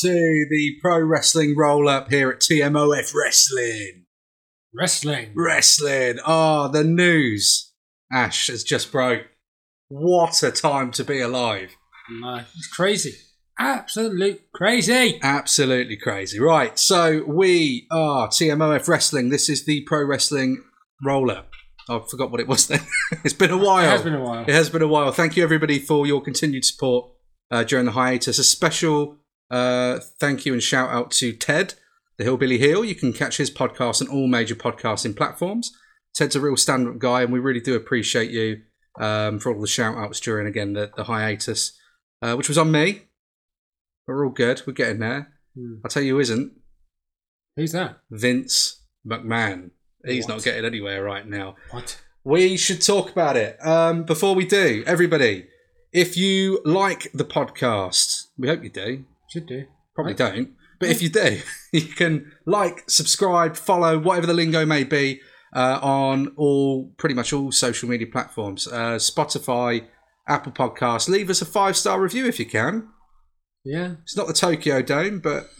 to the pro wrestling roll up here at TMOF Wrestling. Wrestling. Wrestling. Oh, the news. Ash has just broke. What a time to be alive. No, it's crazy. Absolute crazy. Absolutely crazy. Right, so we are TMOF Wrestling. This is the pro wrestling roll up. I forgot what it was then. it's been a while. It has been a while. It has been a while. Thank you, everybody, for your continued support uh, during the hiatus. A special uh, thank you and shout out to Ted, the Hillbilly Heel. You can catch his podcast on all major podcasting platforms. Ted's a real stand up guy, and we really do appreciate you um, for all the shout outs during, again, the, the hiatus, uh, which was on me. But we're all good. We're getting there. Hmm. I'll tell you who isn't Who's that? Vince McMahon. He's What? not getting anywhere right now. What? We should talk about it. Um, before we do, everybody, if you like the podcast, we hope you do. Should do. Probably don't, but if you do, you can like, subscribe, follow, whatever the lingo may be, uh, on all pretty much all social media platforms, uh, Spotify, Apple Podcasts. Leave us a five star review if you can. Yeah. It's not the Tokyo Dome, but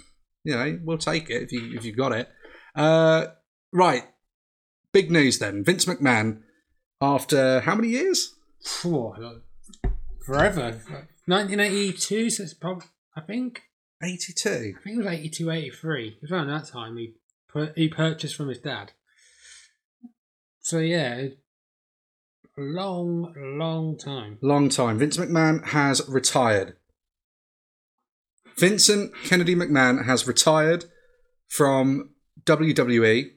you know we'll take it if you if you got it. Uh, right, big news then. Vince McMahon, after how many years? Forever. 1982, so it's probably, I think. Eighty-two. I think it was 82, 83. It was around that time he, pur- he purchased from his dad. So yeah, a long, long time. Long time. Vince McMahon has retired. Vincent Kennedy McMahon has retired from WWE.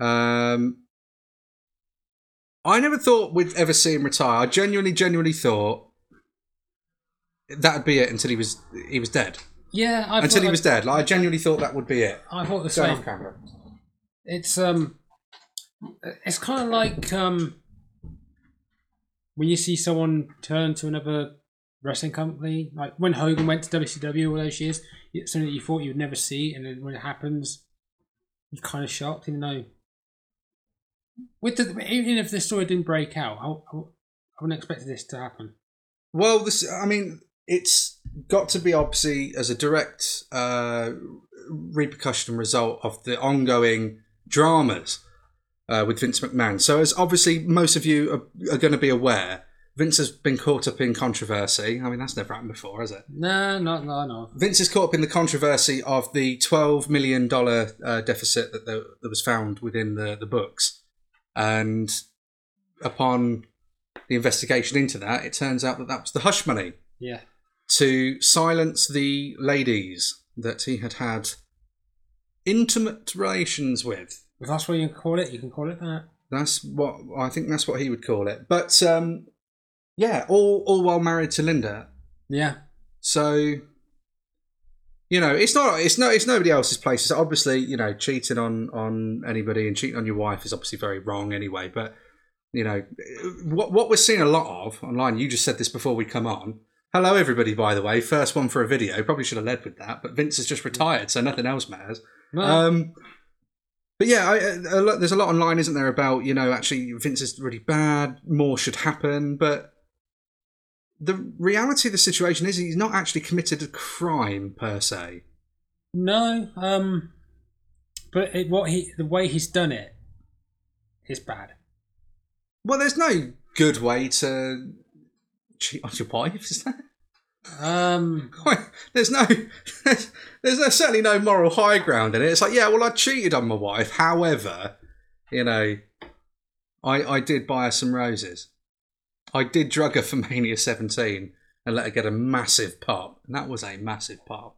Um, I never thought we'd ever see him retire. I genuinely, genuinely thought that'd be it until he was he was dead. Yeah, I until he was dead. Like I genuinely thought that would be it. I thought the Going same. off camera. It's um, it's kind of like um, when you see someone turn to another wrestling company, like when Hogan went to WCW all those years, it's something that you thought you would never see, and then when it happens, you're kind of shocked, even though. With the even if the story didn't break out, I, I, I wouldn't expect this to happen. Well, this, I mean, it's got to be obviously as a direct uh, repercussion and result of the ongoing dramas uh, with Vince McMahon. So, as obviously most of you are, are going to be aware, Vince has been caught up in controversy. I mean, that's never happened before, has it? No, no, no, no. Vince is caught up in the controversy of the $12 million uh, deficit that, the, that was found within the, the books. And upon the investigation into that, it turns out that that was the hush money Yeah, to silence the ladies that he had had intimate relations with. if that's what you call it, you can call it that. That's what I think. That's what he would call it. But um, yeah, all all while married to Linda. Yeah, So you know, it's not. It's no. It's nobody else's place. It's obviously you know cheating on on anybody and cheating on your wife is obviously very wrong anyway. But you know what what we're seeing a lot of online. You just said this before we come on. Hello, everybody. By the way, first one for a video. Probably should have led with that, but Vince has just retired, so nothing else matters. no, Um, but yeah, I, a lot, there's a lot online, isn't there, about you know actually Vince is really bad. More should happen, but the reality of the situation is he's not actually committed a crime per se. No, um, but it, what he the way he's done it is bad. Well, there's no good way to cheat on your wife, is there? Um, There's no, there's, there's certainly no moral high ground in it. It's like, yeah, well, I cheated on my wife. However, you know, I I did buy her some roses. I did drug her for Mania 17 and let her get a massive pop, and that was a massive pop.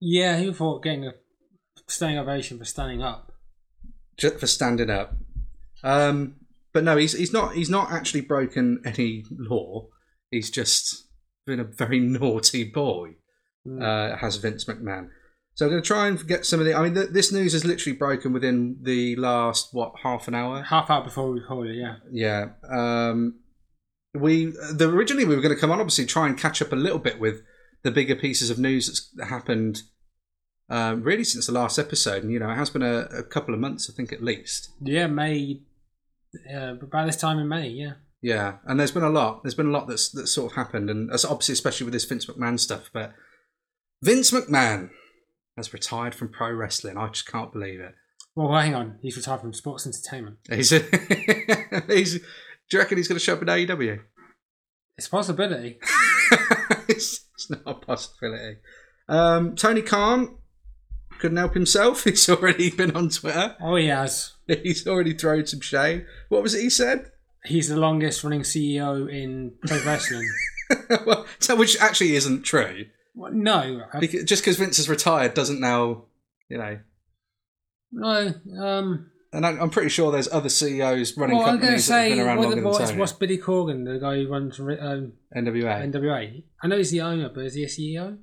yeah, he thought getting a standing ovation for standing up. just for standing up. Um, but no, he's he's not he's not actually broken any law. He's just been a very naughty boy. Mm. Uh, has Vince McMahon. So I'm going to try and get some of the. I mean, th- this news has literally broken within the last what half an hour. Half hour before we recorded, it, yeah. Yeah. Um, we the originally we were going to come on obviously try and catch up a little bit with the bigger pieces of news that's happened. Um, really, since the last episode, and you know, it has been a, a couple of months, I think, at least. Yeah, May. Uh, about this time in May, yeah. Yeah, and there's been a lot. There's been a lot that's that's sort of happened, and that's obviously especially with this Vince McMahon stuff. But Vince McMahon has retired from pro wrestling. I just can't believe it. Well, hang on. He's retired from sports entertainment. He's, he's do you reckon he's going to show up in AEW? It's a possibility. it's, it's not a possibility. Um, Tony Khan couldn't help himself. He's already been on Twitter. Oh, he has. He's already thrown some shade. What was it he said? He's the longest running CEO in pro wrestling. well, so, which actually isn't true. Well, no, Because, just because Vince is retired doesn't now, you know. no. Um, And I, I'm pretty sure there's other CEOs running well, I'm companies that have been around what, longer than what's, Tony. what's Billy Corgan, the guy who runs um, NWA. NWA? I know he's the owner, but is he a CEO?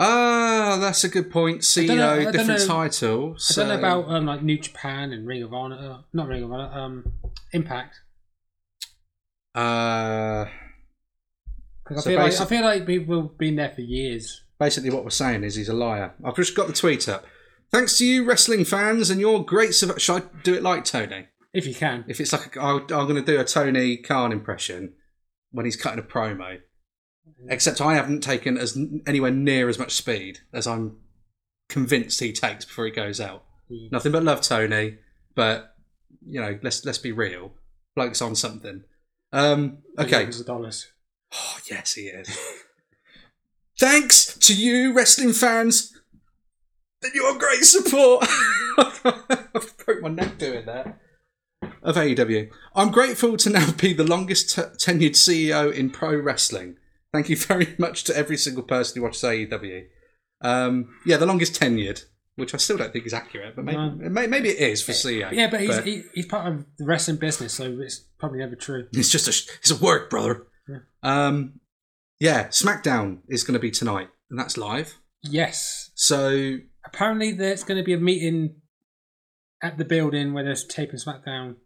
Ah, that's a good point. CEO, know- different know- title. I don't know about um, like New Japan and Ring of Honor. Not Ring of Honor. Um, Impact. Uh, Because So I feel like I feel like people have been there for years. basically, what we're saying is he's a liar. I've just got the tweet up. Thanks to you, wrestling fans, and your great. Surv- Should I do it like Tony? If you can. If it's like, a, I'll, I'm going to do a Tony Khan impression when he's cutting a promo. Except I haven't taken as anywhere near as much speed as I'm convinced he takes before he goes out. Mm. Nothing but love, Tony. But you know, let's let's be real. Bloke's on something. Um, okay. Dollars. Oh, yes, he is. Thanks to you, wrestling fans, and your great support. I've broke my neck doing that. Of AEW. I'm grateful to now be the longest t- tenured CEO in pro wrestling. Thank you very much to every single person who watches AEW. Um, yeah, the longest tenured, which I still don't think is accurate, but maybe, No. maybe it is for CEO. Yeah, but he's he, he's part of the wrestling business, so it's probably never true. It's just a it's a work, brother. Yeah. Um, yeah, SmackDown is going to be tonight, and that's live. Yes. So Apparently, there's going to be a meeting at the building where they're taping SmackDown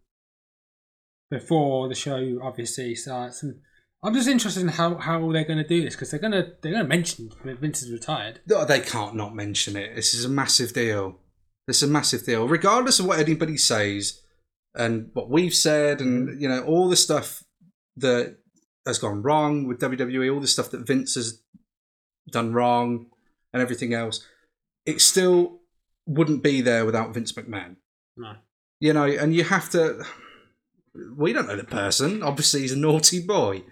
before the show obviously starts, and I'm just interested in how, how they're going to do this because they're going to they're going to mention that Vince is retired. oh, they can't not mention it. This is a massive deal. This is a massive deal, regardless of what anybody says and what we've said, and mm. you know all the stuff that has gone wrong with WWE, all the stuff that Vince has done wrong, and everything else. It still wouldn't be there without Vince McMahon. No. you know, and you have to. We don't know the person. Obviously, he's a naughty boy,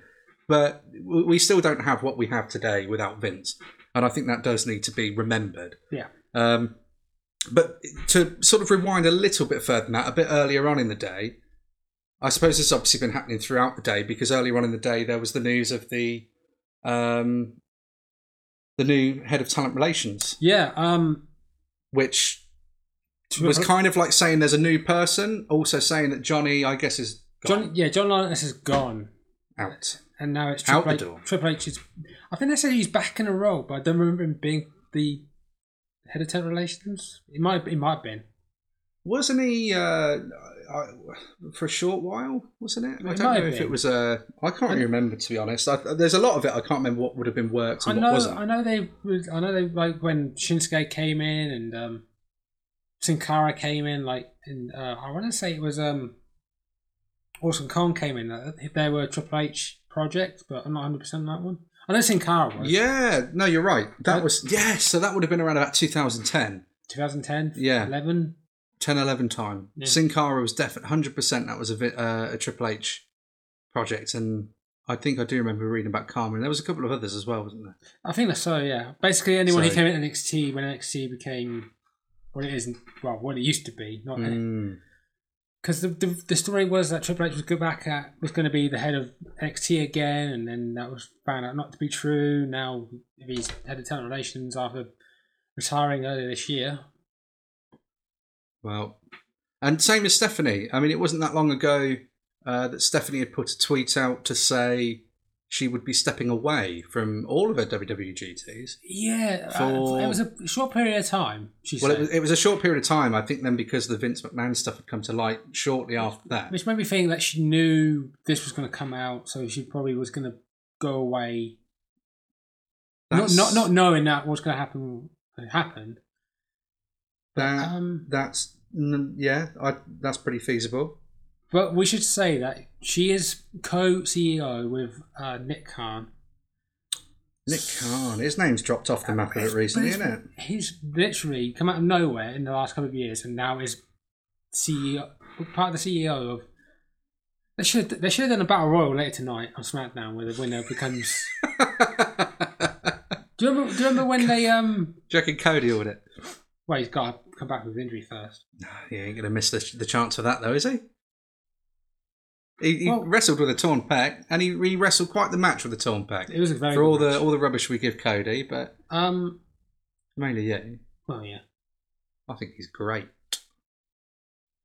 but we still don't have what we have today without Vince, and I think that does need to be remembered. Yeah. Um, but to sort of rewind a little bit further than that, a bit earlier on in the day, I suppose this has obviously been happening throughout the day because earlier on in the day there was the news of the um, the new head of talent relations, Yeah. Um. which was kind of like saying there's a new person, also saying that Johnny, I guess, is gone John. Yeah. John Laurinaitis is gone, out. And now it's Out Triple the H. door. Triple H is. I think they said he's back in a role, but I don't remember him being the head of talent relations. It might. It might have been. Wasn't he uh, uh, for a short while? Wasn't it? I It don't know have if been. it was. Uh, I can't really remember to be honest. I, there's a lot of it. I can't remember what would have been worked I and know. what wasn't. I know they. I know they like when Shinsuke came in and um, Sin Cara came in. Like, in, uh, I want to say it was um, Awesome Kong came in. Uh, they were Triple H project, but I'm not 100 percent on that one. I know Sin Cara was. Yeah, no, you're right. That was yeah. So that would have been around about 2010, 2010. Yeah. 11. 10, 11 time. Yeah. Sin Cara was definitely 100. percent That was a vi- uh, a Triple H project, and I think I do remember reading about Carmen. There was a couple of others as well, wasn't there? I think that's so. Yeah. Basically, anyone who So- came in NXT when NXT became what it isn't. Well, what it used to be. Not Mm. Because the, the the story was that Triple H was go back at was going to be the head of NXT again, and then that was found out not to be true. Now he's head of talent relations after retiring earlier this year. Well, and same as Stephanie. I mean, it wasn't that long ago uh, that Stephanie had put a tweet out to say she would be stepping away from all of her WWE duties. Yeah, uh, For- it was a short period of time. She Well, said, it was, it was a short period of time. I think then because the Vince McMahon stuff had come to light shortly after that. which made me think that she knew this was going to come out, so she probably was going to go away. Not, That's- not not knowing that what's going to happen happened. that, Um, that's yeah, I, that's pretty feasible. But we should say that she is co-CEO with uh, Nick Khan. Nick Khan. His name's dropped off the map a bit recently, isn't it? He's literally come out of nowhere in the last couple of years, and now is CEO, part of the CEO of. They should they should have done a battle royal later tonight on SmackDown where the winner becomes. do you remember? Do you remember when they um? Do you reckon Cody would it? Well, he's got to come back with injury first. He ain't going to miss the, the chance for that, though, is he? He, he Well- wrestled with a torn pec, and he, he wrestled quite the match with a torn pec. It was a very For all good the all the rubbish we give Cody, but um. mainly yeah. Well, yeah. I think he's great.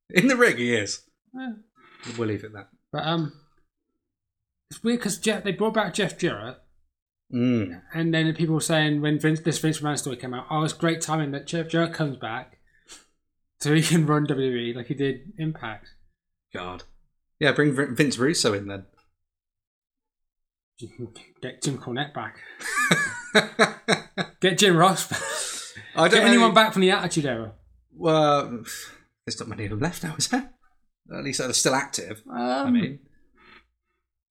In the rig, he is. Eh, We'll leave it at that. But um, it's weird because Jeff they brought back Jeff Jarrett, Mm. and then people were saying when Vince, this Vince McMahon story came out, oh, it's great timing that Jeff Jarrett comes back, so he can run WWE like he did Impact. God. Yeah, bring Vince Russo in then. Get Jim Cornette back. Get Jim Ross back. I don't Get know- anyone back from the Attitude Era. Well, there's not many of them left now, is there? At least they're still active. Um, I mean,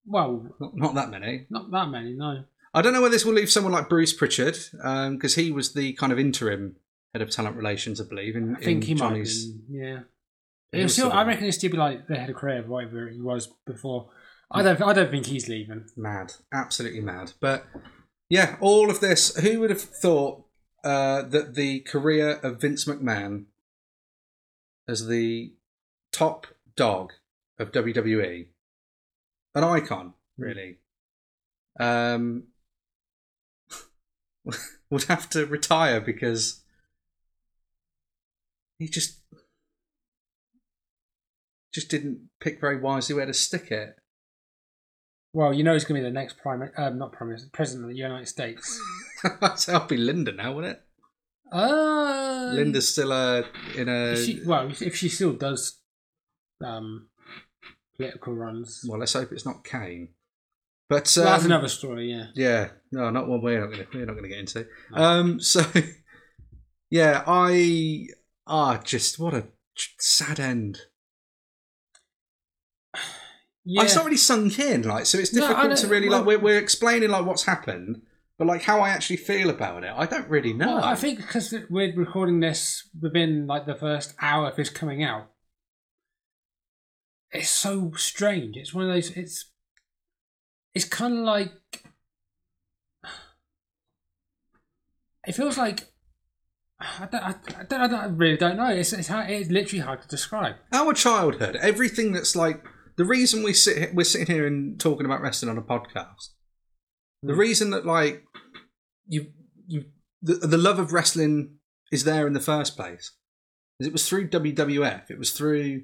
well, not, not that many. not that many, no. I don't know whether this will leave someone like Bruce Pritchard, because he was the kind of interim head of talent relations, I believe. In, I think in he Johnny's, might have been, yeah. He It was was still, I reckon he'd still be like the head of career, whatever he was before. I don't, I don't think he's leaving. mad, absolutely mad. But yeah, all of this. Who would have thought uh, that the career of Vince McMahon as the top dog of WWE, an icon, really, um, would have to retire because he just just didn't pick very wisely where to stick it. Well, you know he's going to be the next prime, um, not prime minister, president of the United States. so that'll be Linda now, wouldn't it? Uh, Linda's still uh, in a. she, well, if she still does um, political runs, well, let's hope it's not Kane. But Well, that's um, another story. Yeah, Yeah, no, not one we're not going to we're not going to get into. Um, so yeah, I ah, just what a sad end. Yeah. It's not really sunk in, like, so it's No, difficult to don't- really like. We're, we're explaining like what's happened, but like how I actually feel about it, I don't really know. Well, I think because we're recording this within like the first hour of this coming out, it's so strange. It's one of those. It's it's kind of like it feels like I don't, I, I don't, I don't I really don't know. It's it's, it's literally hard to describe. our childhood, everything that's like the reason we sit we're sitting here and talking about wrestling on a podcast. The Mm. reason that like you you the, the love of wrestling is there in the first place is it was through WWF. It was through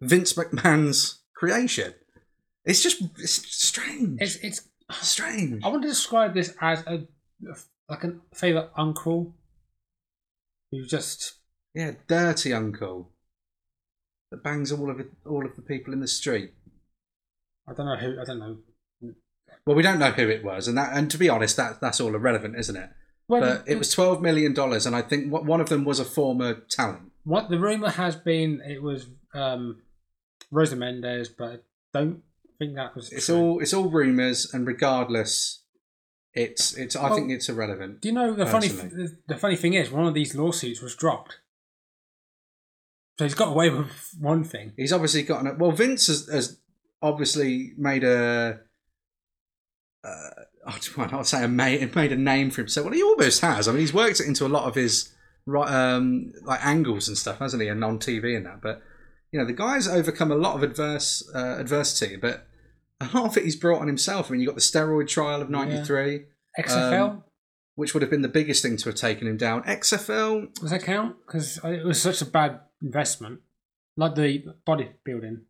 Vince McMahon's creation. It's just it's strange. It's it's. strange. I want to describe this as a like a favorite uncle who just Yeah, dirty uncle that bangs all of it, all of the people in the street. I don't know who I don't know. Well, we don't know who it was, and that and to be honest, that that's all irrelevant, isn't it? Well, But it was twelve million dollars, and I think one of them was a former talent. What the rumor has been, it was um, Rosa Mendes, but I don't think that was. It's true. all it's all rumors, and regardless, it's it's. I Well, think it's irrelevant. Do you know the funny? personally. The, the funny thing is, one of these lawsuits was dropped, so he's got away with one thing. He's obviously gotten it. Well, Vince has, has obviously made a. Uh, I'd not say a made, made a name for himself. Well, he almost has. I mean, he's worked it into a lot of his um, like angles and stuff, hasn't he? And on TV and that. But you know, the guy's overcome a lot of adverse uh, adversity, but a lot of it he's brought on himself. I mean, you got the steroid trial of '93, XFL Um, which would have been the biggest thing to have taken him down. XFL, does that count? Because it was such a bad investment, like the bodybuilding.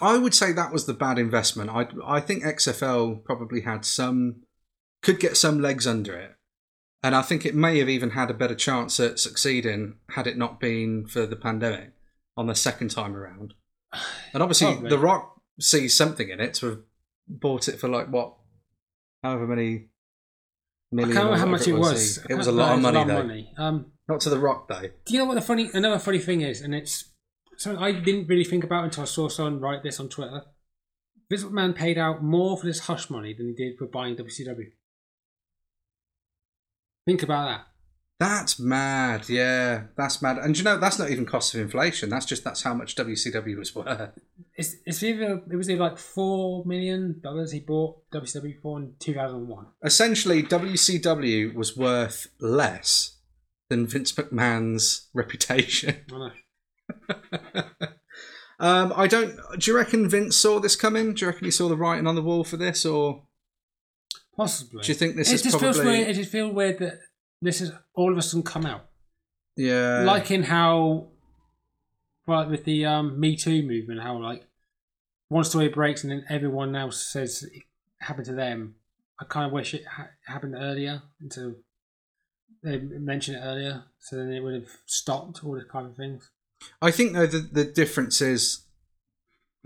I would say that was the bad investment. I I think XFL probably had some could get some legs under it, and I think it may have even had a better chance at succeeding had it not been for the pandemic on the second time around. And obviously, Probably. The Rock sees something in it to have bought it for like what, however many million. I can't remember how much it was. It was, a lot, a lot though. of money, though. Um, Not to the Rock though. Do you know what the funny? Another funny thing is, and it's something I didn't really think about until I saw someone write this on Twitter. Vince McMahon paid out more for this hush money than he did for buying WCW. Think about that. That's mad. Yeah, that's mad. And you know, that's not even cost of inflation. That's just that's how much WCW was worth. It's it's either it was either like four million dollars he bought WCW for in two thousand one. Essentially, WCW was worth less than Vince McMahon's reputation. I know. um, I don't. Do you reckon Vince saw this coming? Do you reckon he saw the writing on the wall for this, or Possibly. do you think this it is just feels probably? weird. It just feels weird that this is all of a sudden come out. Yeah, like in how, well, with the um, Me Too movement, how like one story breaks and then everyone else says it happened to them. I kind of wish it ha- happened earlier until they mentioned it earlier, so then it would have stopped all this kind of things. I think though the the difference is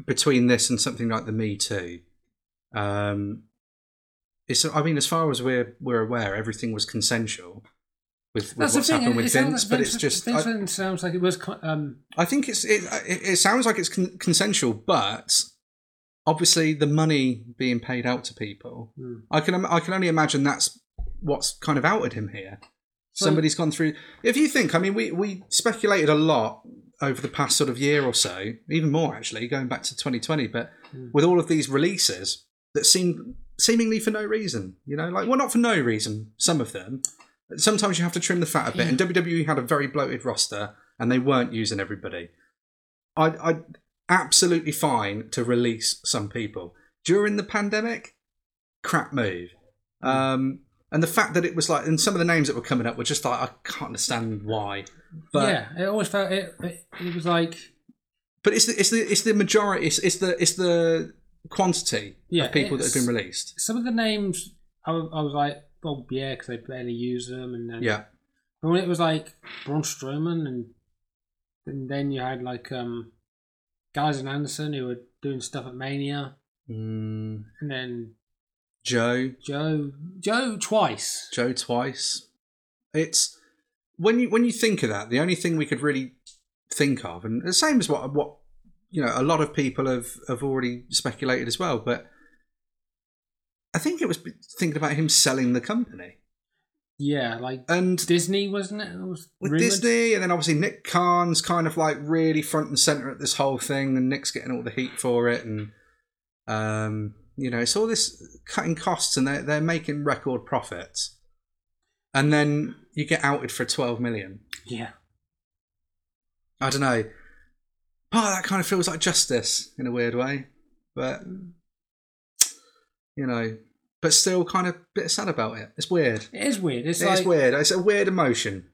between this and something like the Me Too. Um, it's I mean, as far as we're we're aware, everything was consensual with, with That's what's happened It, with it Vince, like but it's just Vince I, sounds like it was. Um, I think it's it, it, it sounds like it's con- consensual, but obviously the money being paid out to people, Hmm. I can I can only imagine that's what's kind of outed him here. So- Somebody's gone through. If you think, I mean, we we speculated a lot over the past sort of year or so, even more actually, going back to 2020. But Hmm. with all of these releases that seem seemingly for no reason, you know, like well, not for no reason. Some of them. Sometimes you have to trim the fat a bit, and WWE had a very bloated roster, and they weren't using everybody. I I absolutely fine to release some people during the pandemic. Crap move. Um, and the fact that it was like, and some of the names that were coming up were just like, I can't understand why. But yeah, it always felt it. It, it was like but it's the it's the it's the majority. It's, it's the it's the quantity Yeah, of people that have been released. some of the names. I, was- I was like, well, yeah, because they barely use them, and then Yeah, But when it was like Braun Strowman and and then you had like um Gallows and Anderson who were doing stuff at Mania mm, and then Joe Joe Joe twice. Joe twice. It's when you when you think of that, the only thing we could really think of, and the same as what what you know, a lot of people have have already speculated as well. But I think it was thinking about him selling the company Yeah, like and Disney wasn't it? It was with rumored. Disney, and then obviously Nick Khan's kind of like really front and center at this whole thing, and Nick's getting all the heat for it, and um, you know, it's all this cutting costs, and they're they're making record profits, and then you get outed for twelve million. Yeah. I don't know. Oh, that kind of feels like justice in a weird way, but you know, but still kind of a bit sad about it. It's weird. It is weird. It's It's like weird. It's a weird emotion.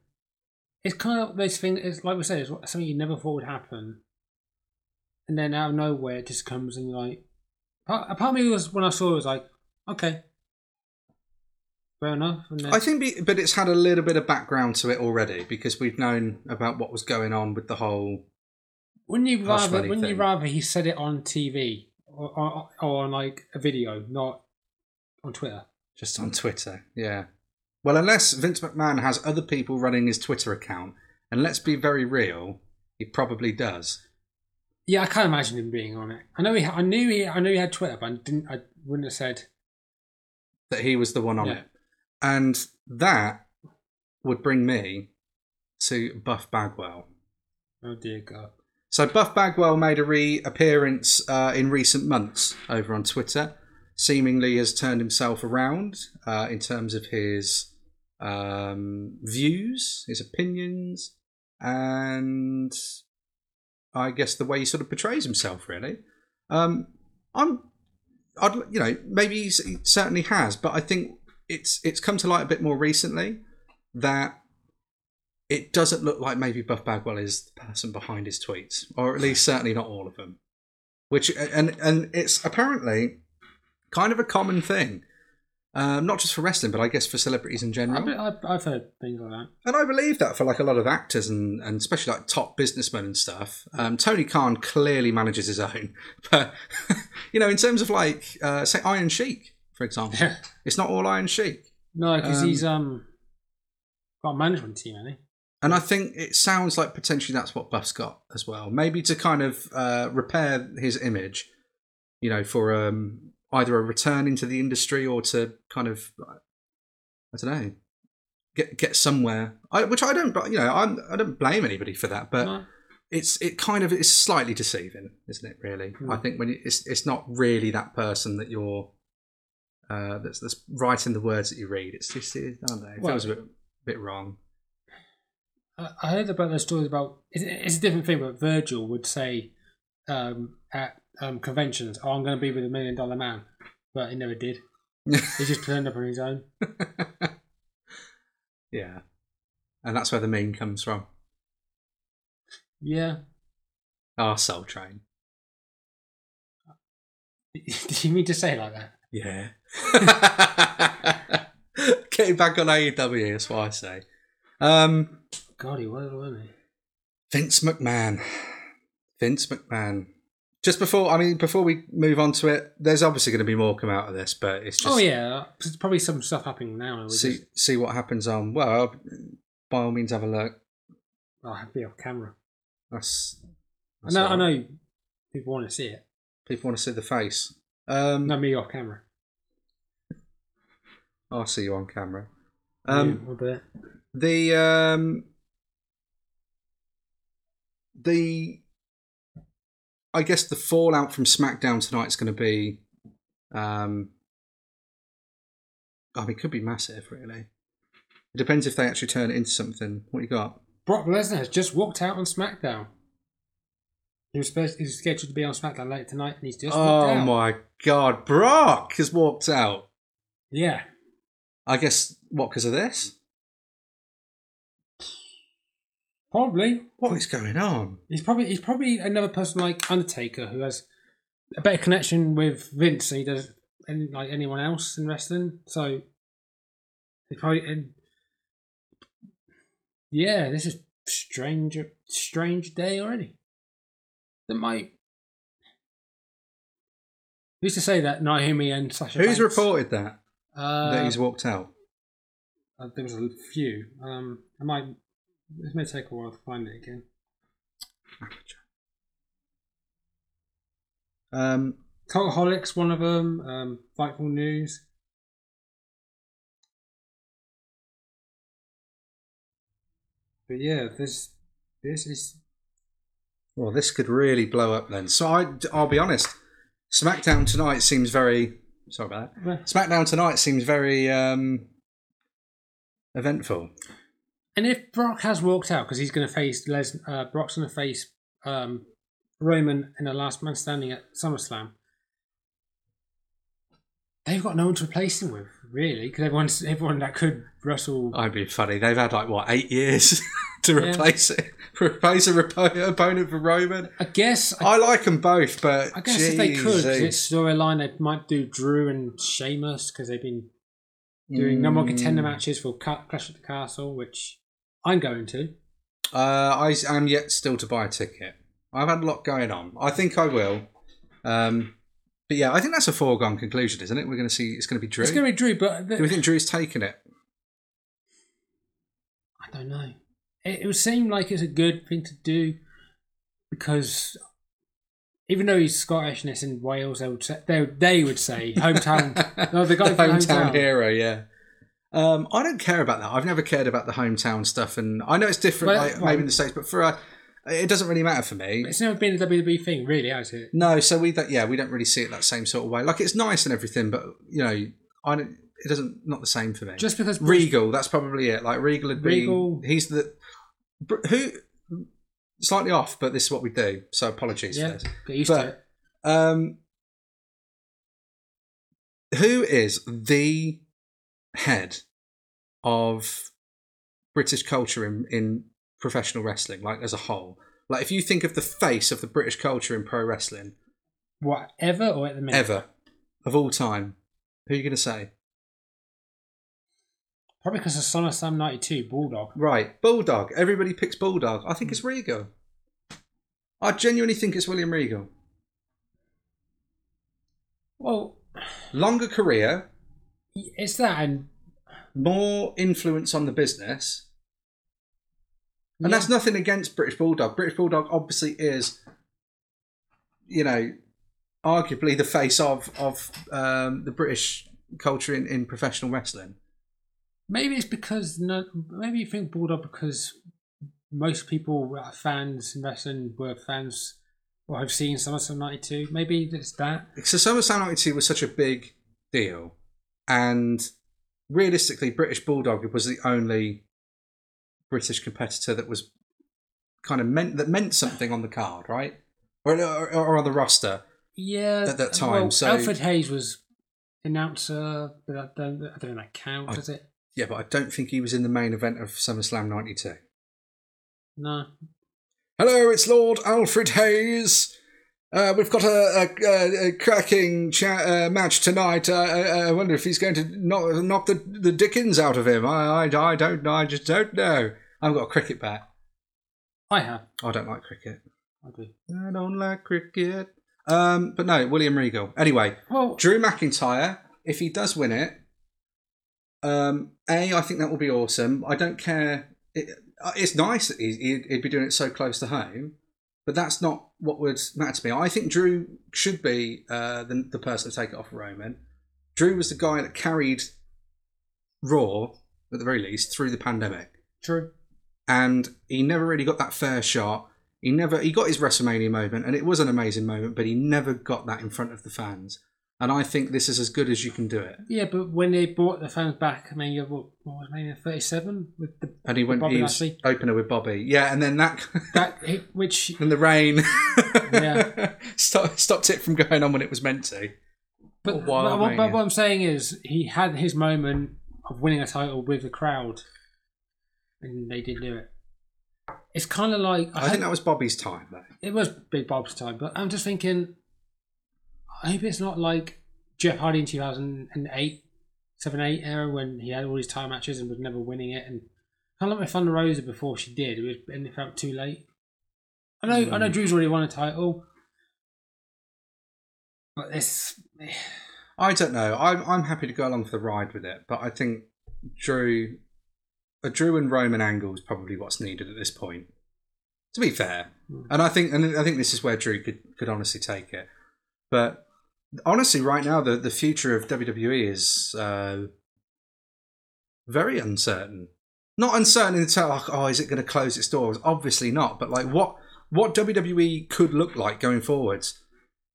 it's kind of those things. It's like we said, it's something you never thought would happen, and then out of nowhere it just comes and you're like. Part, a part of me was when I saw it was like, okay, fair enough. I think, be, but it's had a little bit of background to it already because we've known about what was going on with the whole. Wouldn't you rather? Wouldn't you rather he said it on TV or, or, or on like a video, not on Twitter? Just on Twitter, yeah. Well, unless Vince McMahon has other people running his Twitter account, and let's be very real, he probably does. Yeah, I can't imagine him being on it. I know he. I knew he. I knew he had Twitter, but I didn't. I wouldn't have said. That he was the one on Yeah. it. And that would bring me to Buff Bagwell. Oh dear God. So Buff Bagwell made a reappearance uh, in recent months over on Twitter. Seemingly has turned himself around uh, in terms of his um, views, his opinions, and I guess the way he sort of portrays himself. Really, um, I'm, I'd you know maybe he certainly has, but I think it's it's come to light a bit more recently that it doesn't look like maybe Buff Bagwell is the person behind his tweets, or at least certainly not all of them. Which and and it's apparently kind of a common thing, um, not just for wrestling, but I guess for celebrities in general. I've, I've heard things like that. And I believe that for like a lot of actors and, and especially like top businessmen and stuff. Um, Tony Khan clearly manages his own, but you know, in terms of like uh, say Iron Sheik, for example, Yeah. it's not all Iron Sheik. No, because Um, he's um got a management team, hasn't he? And I think it sounds like potentially that's what Buff's got as well. Maybe to kind of uh, repair his image, you know, for um, either a return into the industry or to kind of, I don't know, get get somewhere. I, which I don't, you know, I'm, I don't blame anybody for that. But No. it's it kind of is slightly deceiving, isn't it? Really, Hmm. I think when it- it's it's not really that person that you're uh, that's that's writing the words that you read. It's just it, I don't know. It Well- feels a bit bit wrong. I heard about those stories about. It's, it's a different thing, but Virgil would say um, at um, conventions, "Oh, I'm going to be with a million dollar man," but he never did. He just turned up on his own. yeah, and that's where the meme comes from. Yeah. Our Soul Train. Did you mean to say it like that? Yeah. Getting back on AEW, that's what I say. Um, God, he was, wasn't he? Vince McMahon. Vince McMahon. Just before, I mean, before we move on to it, there's obviously going to be more come out of this, but it's just oh yeah, there's probably some stuff happening now. See just, see what happens on. Well, by all means, have a look. I'll have to be off camera. That's, I know, I know. People want to see it. People want to see the face. Um, Not me off camera. I'll see you on camera. Um, yeah, a bit. the um the I guess the fallout from SmackDown tonight is going to be um I mean it could be massive really. It depends if they actually turn it into something. What you got? Brock Lesnar has just walked out on SmackDown. He was supposed he was scheduled to be on SmackDown later tonight, and he's just oh my god, Brock has walked out. Yeah, I guess what because of this? Probably. What is going on? He's probably he's probably another person like Undertaker who has a better connection with Vince than he does any, like anyone else in wrestling. So he probably and yeah, this is strange strange day already. That might. Who's to say that Naomi and Sasha? Who's Banks- reported that uh, that he's walked out? uh, there was a few. Um, I might. This may take a while to find it again. Um, Cultaholics, one of them. Um, Fightful News. But yeah, this this is Well, this could really blow up then. So I, I'll be honest. SmackDown tonight seems very. Sorry about that. SmackDown tonight seems very um, eventful. And if Brock has walked out because he's going to face Les, uh, Brock's going to face um, Roman in the Last Man Standing at SummerSlam. They've got no one to replace him with, really, because everyone's everyone that could wrestle. I'd be funny. They've had like what eight years to Yeah. replace it, replace a repo- opponent for Roman. I guess I I like them both, but I guess if they could, it's storyline, they might do Drew and Sheamus because they've been doing no more contender Mm. matches for Clash at the Castle, which I'm going to. Uh, I am yet still to buy a ticket. I've had a lot going on. I think I will. Um, but yeah, I think that's a foregone conclusion, isn't it? We're going to see. It's going to be Drew. It's going to be Drew, but the- Do we think Drew's taken it? I don't know. It, it would seem like it's a good thing to do because even though he's Scottish and it's in Wales, they would say they, they would say hometown. no, the guy from hometown hometown. hero, yeah. Um, I don't care about that. I've never cared about the hometown stuff, and I know it's different, Well, like, well- maybe in the states, but for uh, it doesn't really matter for me. It's never been a WWE thing, really, has it? No, so we don't, yeah, we don't really see it that same sort of way. Like it's nice and everything, but you know, I don't. It doesn't not the same for me. Just because Regal, that's probably it. Like Regal be. Regal- He's the who slightly off, but this is what we do. So apologies yeah, get used to it. Um, who is the head of British culture in, in professional wrestling, like as a whole? Like, if you think of the face of the British culture in pro wrestling What ever or at the minute? ever of all time, who are you going to say? Probably because of SummerSlam '92 Bulldog. Right, Bulldog. Everybody picks Bulldog. I think it's hmm. Regal. I genuinely think it's William Regal. Well, Longer career, it's that, and more influence on the business. And Yeah. that's nothing against British Bulldog. British Bulldog obviously is, you know, arguably the face of of um, the British culture in, in professional wrestling. Maybe it's because no, maybe you think Bulldog because most people are fans in wrestling were fans or have seen SummerSlam '92. Maybe it's that. So SummerSlam '92 was such a big deal, and realistically, British Bulldog was the only British competitor that was kind of meant that meant something on the card, right? Or, or, or on the roster. Yeah, At that time, Well, so- Alfred Hayes was announcer, but I don't, I don't know that count, I- does it? Yeah, but I don't think he was in the main event of SummerSlam '92. No. Hello, it's Lord Alfred Hayes. Uh, we've got a, a, a cracking cha- uh, match tonight. Uh, I, I wonder if he's going to knock, knock the, the dickens out of him. I, I, I don't know. I just don't know. I've got a cricket bat. I have. I don't like cricket. I do. I don't like cricket. Um, but no, William Regal. Anyway, Well, Drew McIntyre, if he does win it, um, A, I think that will be awesome. I don't care. It, uh, it's nice that he'd, he'd be doing it so close to home, but that's not what would matter to me. I think Drew should be uh, the, the person to take it off Roman. Drew was the guy that carried Raw, at the very least, through the pandemic true. and he never really got that fair shot. He never he got his WrestleMania moment, and it was an amazing moment, but he never got that in front of the fans. And I think this is as good as you can do it. Yeah, but when they brought the fans back, I mean, you what, what was Mania 37 with the And he went Bobby he was Lashley? opener with Bobby, yeah, and then that that which and the rain Yeah. stopped stopped it from going on when it was meant to. But, What but, but, what I'm saying is, he had his moment of winning a title with the crowd, and they didn't do it. It's kind of like I think that was Bobby's time though. it was Big Bob's time, but I'm just thinking, I hope it's not like Jeff Hardy in 2008, 7 8 era when he had all his time matches and was never winning it, and kind of like my Thunder Rosa before she did, it was and it felt too late. I know, I know, Mm. Drew's already won a title, but this. I don't know. I'm I'm happy to go along for the ride with it, but I think Drew, a Drew and Roman angle is probably what's needed at this point. To be fair, Hmm. and I think and I think this is where Drew could could honestly take it. But honestly, right now the the future of WWE is uh, very uncertain. Not uncertain in terms of, oh, is it going to close its doors? Obviously not. But like what what WWE could look like going forwards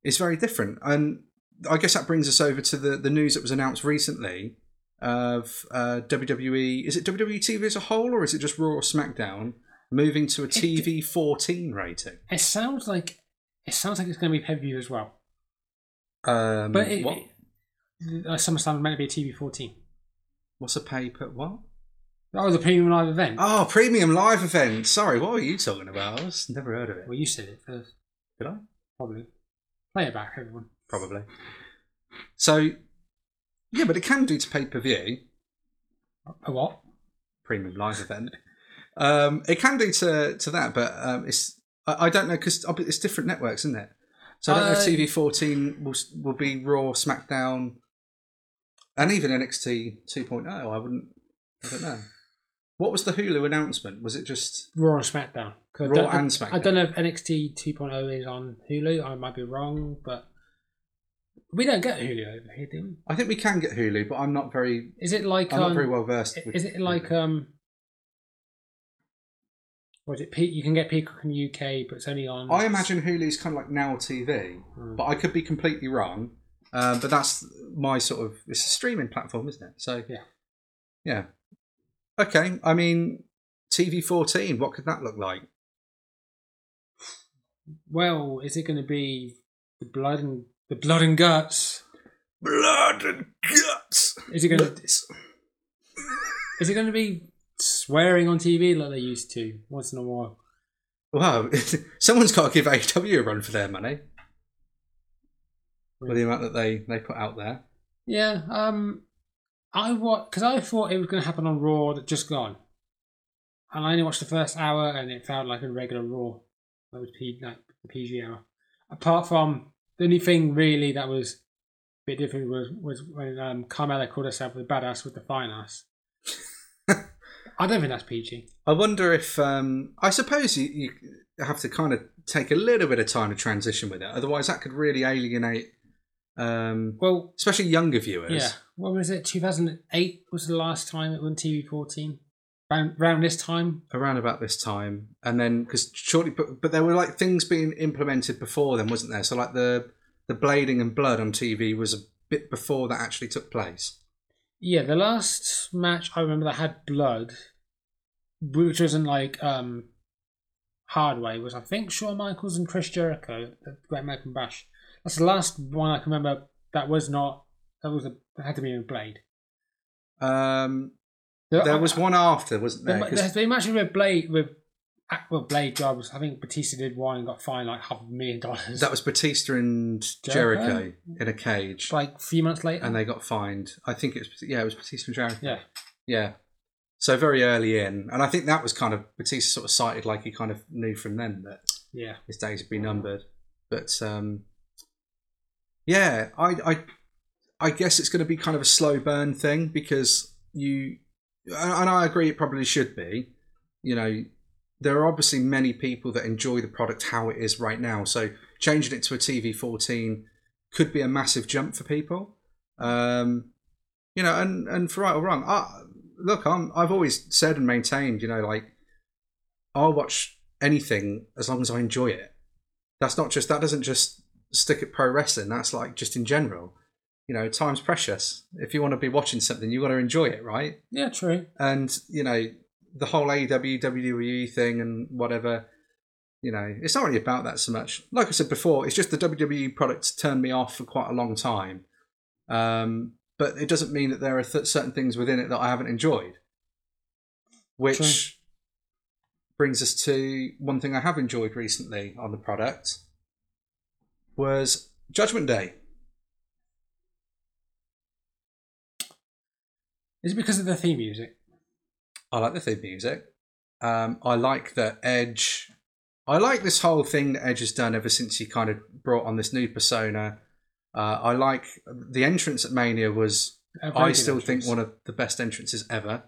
is very different. And I guess that brings us over to the, the news that was announced recently of uh, WWE. Is it WWE TV as a whole, or is it just Raw or SmackDown moving to a TV 14 rating? It sounds like it sounds like it's going to be pay per view as well. Um, But it, what, it, uh, SummerSlam is meant to be a TV fourteen. what's a paper? What? Oh, the premium live event. Oh, premium live event. Sorry, what were you talking about? I was never heard of it. Well, you said it first, Did I? probably. Play it back, everyone. Probably. So, yeah, but it can do to pay per view. A what? premium live event. Um, it can do to to that, but um, it's I, I don't know because it's different networks, isn't it? So I don't know if Uh, TV fourteen will will be Raw, SmackDown, and even NXT 2.0. I wouldn't. I don't know. What was the Hulu announcement? Was it just Raw and SmackDown. Raw I- and SmackDown? I don't know if NXT 2.0 is on Hulu. I might be wrong, but we don't get Hulu over here, do we? I think we can get Hulu, but I'm not very. Is it like I'm not um, very well versed. with Is it like um? What is it? Pe- You can get Peacock in the UK, but it's only on. I imagine Hulu's kind of like Now TV, Hmm. but I could be completely wrong. Um, but that's my sort of it's a streaming platform, isn't it? So Yeah. yeah. Okay, I mean TV fourteen. What could that look like? Well, is it going to be the blood and the blood and guts? Blood and guts. Is it going to? Guts. Is it going to be swearing on TV like they used to once in a while? Wow, someone's got to give AEW a run for their money. For the amount that they, they put out there. Yeah. Um, I what because I thought it was going to happen on Raw that just gone, and I only watched the first hour and it felt like a regular Raw. That was P like the PG hour. Apart from the only thing really that was a bit different was was when um, Carmella called herself the badass with the fine ass. I don't think that's PG. I wonder if um, I suppose you, you have to kind of take a little bit of time to transition with it. Otherwise, that could really alienate, um, Well, especially younger viewers. yeah. what was it? 2008 was the last time it went TV 14. Around, around this time. around about this time, and then because shortly, but, but there were like things being implemented before then, wasn't there? So like the the blading and blood on TV was a bit before that actually took place. Yeah, the last match I remember that had blood, which wasn't like um hard way, was I think Shawn Michaels and Chris Jericho at Great American Bash. That's the last one I can remember that was not that was a had to be a blade. Um, The- there I- was one after, wasn't The, there? there's been matches with Blade with well Blade jobs. I think Batista did one and got fined like half a million dollars. that was Batista and Jericho? Jericho, in a cage, like a few months later. and they got fined. I think it was yeah, it was Batista and Jericho. yeah, Yeah. So very early in, and I think that was kind of Batista sort of cited like he kind of knew from then that yeah. his days would be numbered. But um, yeah, I, I I guess it's going to be kind of a slow burn thing because you and I agree it probably should be. You know, there are obviously many people that enjoy the product how it is right now. So changing it to a TV fourteen could be a massive jump for people. Um, you know, and and for right or wrong, I, look, I'm I've always said and maintained, you know, like I'll watch anything as long as I enjoy it. That's not just that doesn't just stick at pro wrestling. That's like just in general. You know, time's precious. If you want to be watching something, you got to enjoy it, right? Yeah, true. And you know, the whole AEW WWE thing and whatever. You know, it's not really about that so much. Like I said before, it's just the WWE products turned me off for quite a long time. Um, but it doesn't mean that there are th- certain things within it that I haven't enjoyed. Which True. brings us to one thing I have enjoyed recently on the product was Judgment Day. Is it because of the theme music? I like the theme music. Um, I like that Edge. I like this whole thing that Edge has done ever since he kind of brought on this new persona. Uh, I like the entrance at Mania was. A I still think one of the best entrances ever.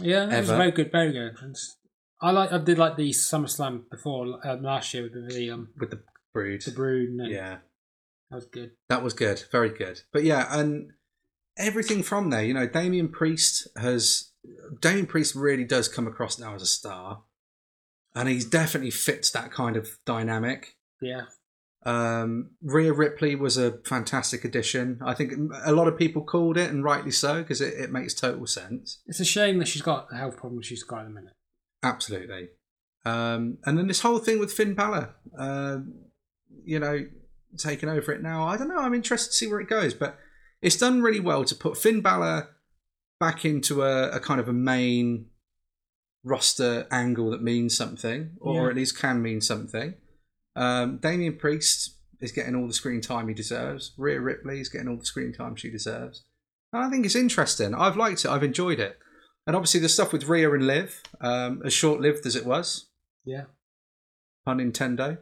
Yeah, that was a very good, very good entrance. I like. I did like the SummerSlam before um, last year with the, um with the Brood. the Brood. Yeah, that was good. that was good, very good. But yeah, and everything from there, you know, Damian Priest has Damian Priest really does come across now as a star, and he definitely fits that kind of dynamic. Yeah, Um, Rhea Ripley was a fantastic addition. I think a lot of people called it, and rightly so, because it, it makes total sense. it's a shame that she's got the health problems she's got in a minute. Absolutely. Um, and then this whole thing with Finn Balor, um, you know, taking over it now. I don't know. I'm interested to see where it goes, but it's done really well to put Finn Balor back into a, a kind of a main roster angle that means something, or Yeah. at least can mean something. Um, Damian Priest is getting all the screen time he deserves. Rhea Ripley is getting all the screen time she deserves. And I think it's interesting. I've liked it. I've enjoyed it. And obviously, the stuff with Rhea and Liv, um, as short lived as it was, Yeah, pun Nintendo.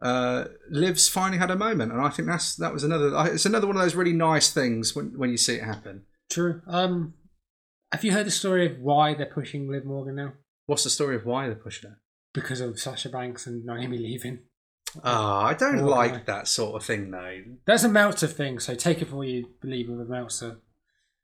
Uh, Liv's finally had a moment, and I think that's that was another. It's another one of those really nice things when when you see it happen. true. Um, have you heard the story of why they're pushing Liv Morgan now? What's the story of why they're pushing her? Because of Sasha Banks and Naomi leaving. Ah, I don't Oh, like that sort of thing, though. That's a Meltzer thing, so take it for what you believe with Meltzer.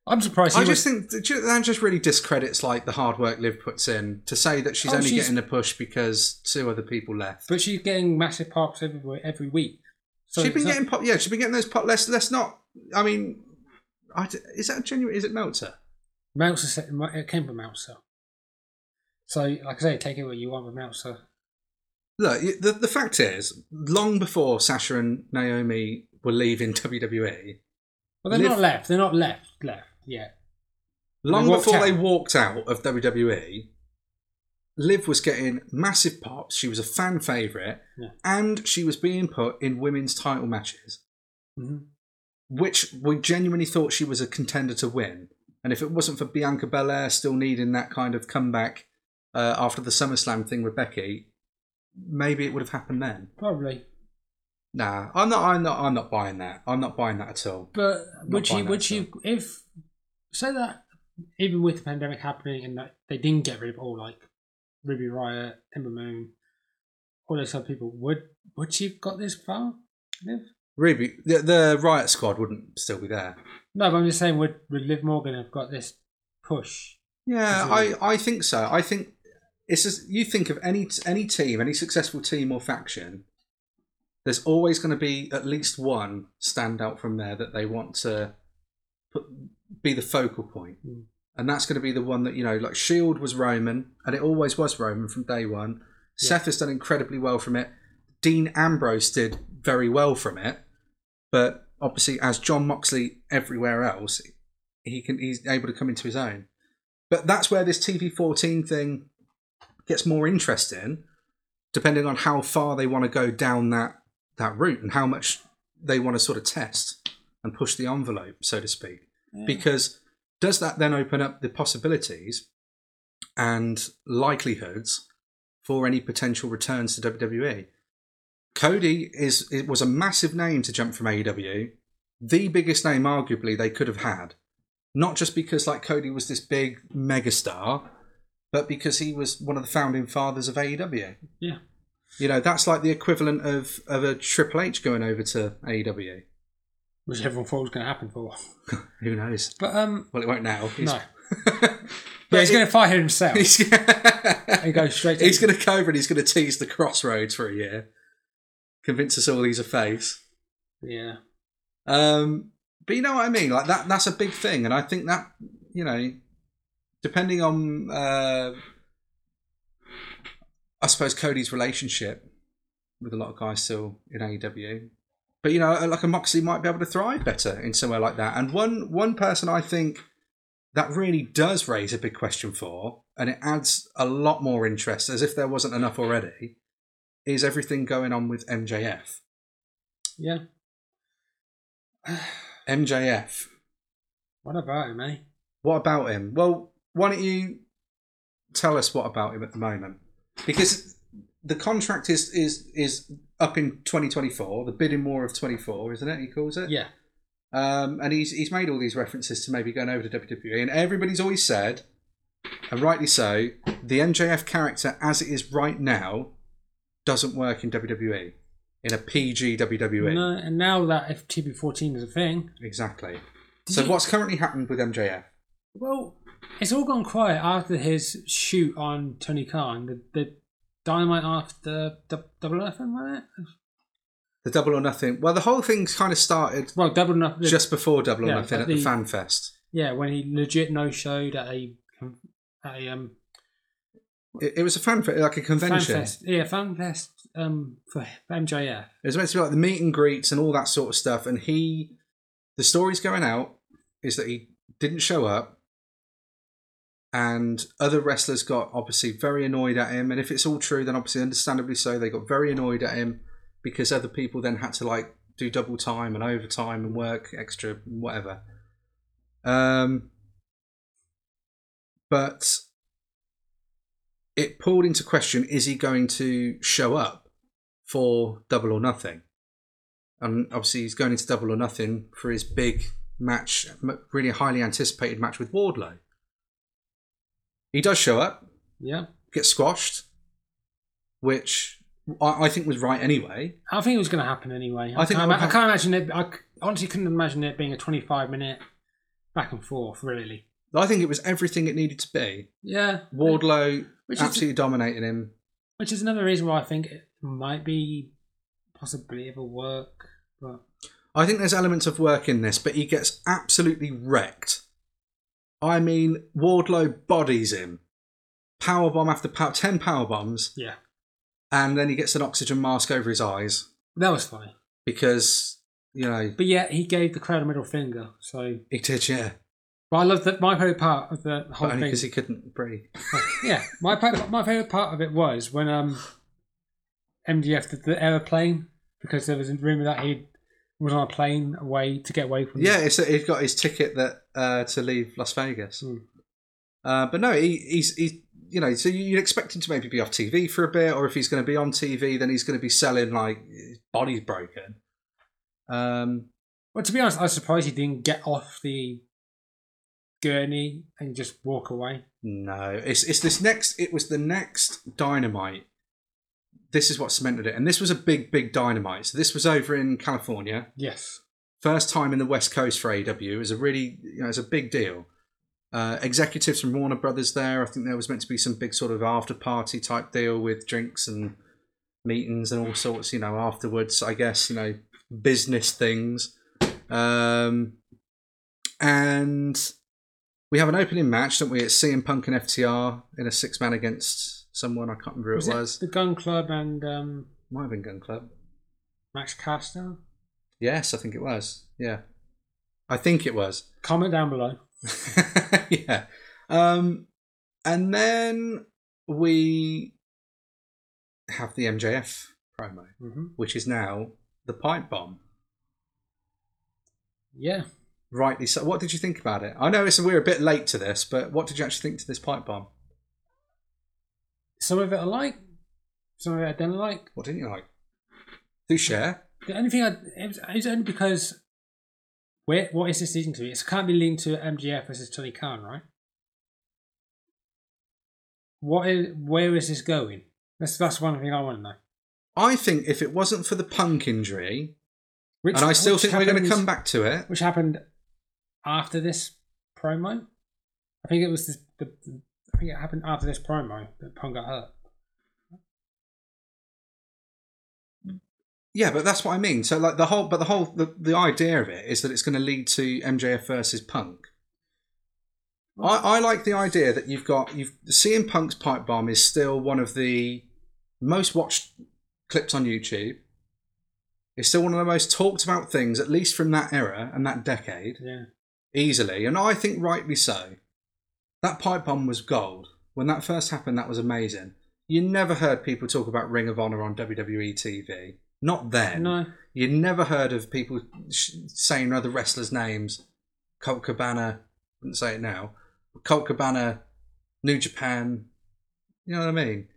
I'm surprised. I just was, think that just really discredits like the hard work Liv puts in to say that she's Oh, only she's- getting a push because two other people left. but she's getting massive pops every every week. So she's been it's not- getting pop. Yeah, she's been getting those pop. Let's let's not. I mean, I is that genuine? Is it Meltzer? Meltzer said it came from Meltzer. So, like I say, take it what you want with Meltzer. Look, the the fact is, long before Sasha and Naomi were leaving WWE, Well, they're Liv- not left. They're not left. Left. Yeah. long They before out. they walked out of WWE, Liv was getting massive pops. She was a fan favorite, Yeah. and she was being put in women's title matches, hmm which we genuinely thought she was a contender to win. And if it wasn't for Bianca Belair still needing that kind of comeback uh, after the SummerSlam thing with Becky, maybe it would have happened then. Probably. Nah, I'm not. I'm not. I'm not buying that. I'm not buying that at all. But would you? Would you? If say that even with the pandemic happening and that they didn't get rid of all like Ruby Riot, Ember Moon, all those other people, would would you have got this far? Liv? Ruby, the, the Riot Squad wouldn't still be there. No, but I'm just saying, would, would Liv Morgan have got this push? Yeah, I, I think so. I think it's just, you think of any any team, any successful team or faction. There's always going to be at least one standout from there that they want to put, be the focal point, Mm. and that's going to be the one that you know, like Shield was Roman, and it always was Roman from day one. Yeah. Seth has done incredibly well from it. Dean Ambrose did very well from it, but obviously, as Jon Moxley everywhere else, he can he's able to come into his own. But that's where this TV14 thing gets more interesting, depending on how far they want to go down that that route and how much they want to sort of test and push the envelope, so to speak. Mm. Because does that then open up the possibilities and likelihoods for any potential returns to WWE? Cody is it was a massive name to jump from AEW, the biggest name arguably they could have had. Not just because like Cody was this big megastar, but because he was one of the founding fathers of AEW. Yeah. You know, that's like the equivalent of, of a Triple H going over to AEW. Which everyone thought was going to happen for. Who knows? But, um, Well, it won't now. He's, no. Yeah, he's going to fight himself. He's, He goes straight he's going to go over and he's going to tease the crossroads for a year. Convince us all he's a face. yeah. Um, but you know what I mean? Like that that's a big thing. And I think that, you know, depending on uh I suppose Cody's relationship with a lot of guys still in AEW. But you know, like a Moxley might be able to thrive better in somewhere like that. And one one person I think that really does raise a big question for, and it adds a lot more interest, as if there wasn't enough already, is everything going on with MJF. Yeah. MJF. What about him, eh? What about him? Well, why don't you tell us what about him at the moment? Because the contract is is is up in 2024, the bidding war of 24, isn't it? He calls it. Yeah. Um, and he's he's made all these references to maybe going over to WWE, and everybody's always said, and rightly so, the MJF character as it is right now doesn't work in WWE, in a PG WWE. No, and now that if TV14 is a thing, Exactly. Did so you- what's currently happened with MJF? well, it's all gone quiet after his shoot on Tony Khan. The, the dynamite after the Double Nothing, was it? The Double or Nothing. Well, the whole thing's kind of started Well, Double or Nothing. just before Double or Yeah, Nothing but at the, the- Fan Fest. yeah, when he legit no showed at a at a um It, it was a fan fe- like a fan convention. fest. Yeah, fan fest um for MJF. It was meant to be like the meet and greets and all that sort of stuff. And he, the story's going out is that he didn't show up, and other wrestlers got obviously very annoyed at him. And if it's all true, then obviously, understandably so, they got very annoyed at him because other people then had to like do double time and overtime and work extra whatever. Um, but it pulled into question: Is he going to show up for Double or Nothing? And obviously, he's going into Double or Nothing for his big match, really highly anticipated match with Wardlow. He does show up, Yeah. gets squashed, which I, I think was right anyway. I think it was going to happen anyway. I, I think can't, I can't imagine it. I honestly couldn't imagine it being a 25 minute back and forth, really. I think it was everything it needed to be. Yeah. Wardlow Which is- absolutely dominating him. Which is another reason why I think it might be possibly ever work. But I think there's elements of work in this, but he gets absolutely wrecked. I mean, Wardlow bodies him. Power bomb after power, 10 power bombs, yeah, and then he gets an oxygen mask over his eyes that was funny. because, you know, But yeah, he gave the crowd a middle finger. So, he did, yeah. but I love that. My favorite part of the whole But only thing. because he couldn't breathe. yeah, my part, my favorite part of it was when um MJF did the aeroplane because there was a rumor that he was on a plane away to get away from. Yeah, it's, he's got his ticket that uh, to leave Las Vegas. Hmm. Uh, but no, he, he's, he's, you know, so you'd expect him to maybe be off TV for a bit, or if he's going to be on TV, then he's going to be selling like his body's broken. Um, Well, to be honest, I was surprised he didn't get off the gurney and just walk away. no, it's it's this next. It was the next dynamite. This is what cemented it, and this was a big, big dynamite. So this was over in California, Yes. First time in the West Coast for AEW is a really, you know, it's a big deal. Uh, executives from Warner Brothers there. I think there was meant to be some big sort of after party type deal with drinks and meetings and all sorts, you know, afterwards. I guess you know business things. Um, and we have an opening match, don't we? It's CM Punk and FTR in a six man against someone. I can't remember who Was it was. the Gun Club and um, Might have been Gun Club. Max Caster? Yes, I think it was. Yeah, I think it was. Comment down below. yeah. Um, and then we have the MJF promo, hmm which is now the pipe bomb. Yeah. Rightly so. What did you think about it? I know it's we're a bit late to this, but what did you actually think to this pipe bomb? Some of it I like, some of it I didn't like. What didn't you like? Do share. The only thing I it was, it was only because where what is this leading to? It can't be leading to MJF versus Tony Khan, right? What is where is this going? That's that's one thing I want to know. I think if it wasn't for the punk injury, Which, and I still think we're going to come back to it. Which happened after this promo? I think it was the, the I think it happened after this promo that Punk got hurt. Yeah, but that's what I mean. So like the whole, but the whole, the, the idea of it is that it's going to lead to MJF versus Punk. I, I like the idea that you've got you've CM Punk's pipe bomb is still one of the most watched clips on YouTube. It's still one of the most talked about things, at least from that era and that decade, Yeah. easily, and I think rightly so. That pipe bomb was gold. When that first happened, that was amazing. You never heard people talk about Ring of Honor on WWE TV. Not then. No. You never heard of people sh- saying other wrestlers' names. Colt Cabana, wouldn't say it now. Colt Cabana, New Japan. You know what I mean?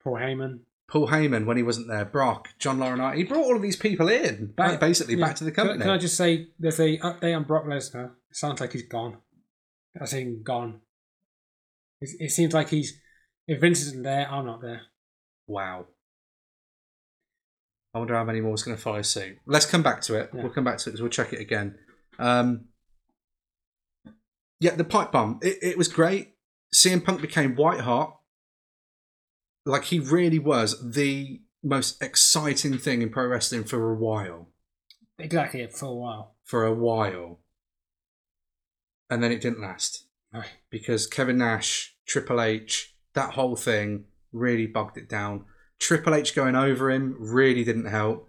Paul Heyman. Paul Heyman when he wasn't there. Brock, John Laurinaitis. He brought all of these people in, Back- basically yeah. back to the company. can I just say there's a update on Brock Lesnar? It sounds like he's gone. I saying gone. It, it seems like he's if Vince isn't there, I'm not there. Wow. I wonder how many more is going to follow suit. Let's come back to it. Yeah. We'll come back to it because we'll check it again. Um, yeah, the pipe bomb. It, it was great. CM Punk became white hot. Like he really was the most exciting thing in pro wrestling for a while. Exactly for a while. For a while. And then it didn't last because Kevin Nash, Triple H, that whole thing really bogged it down. Triple H going over him really didn't help.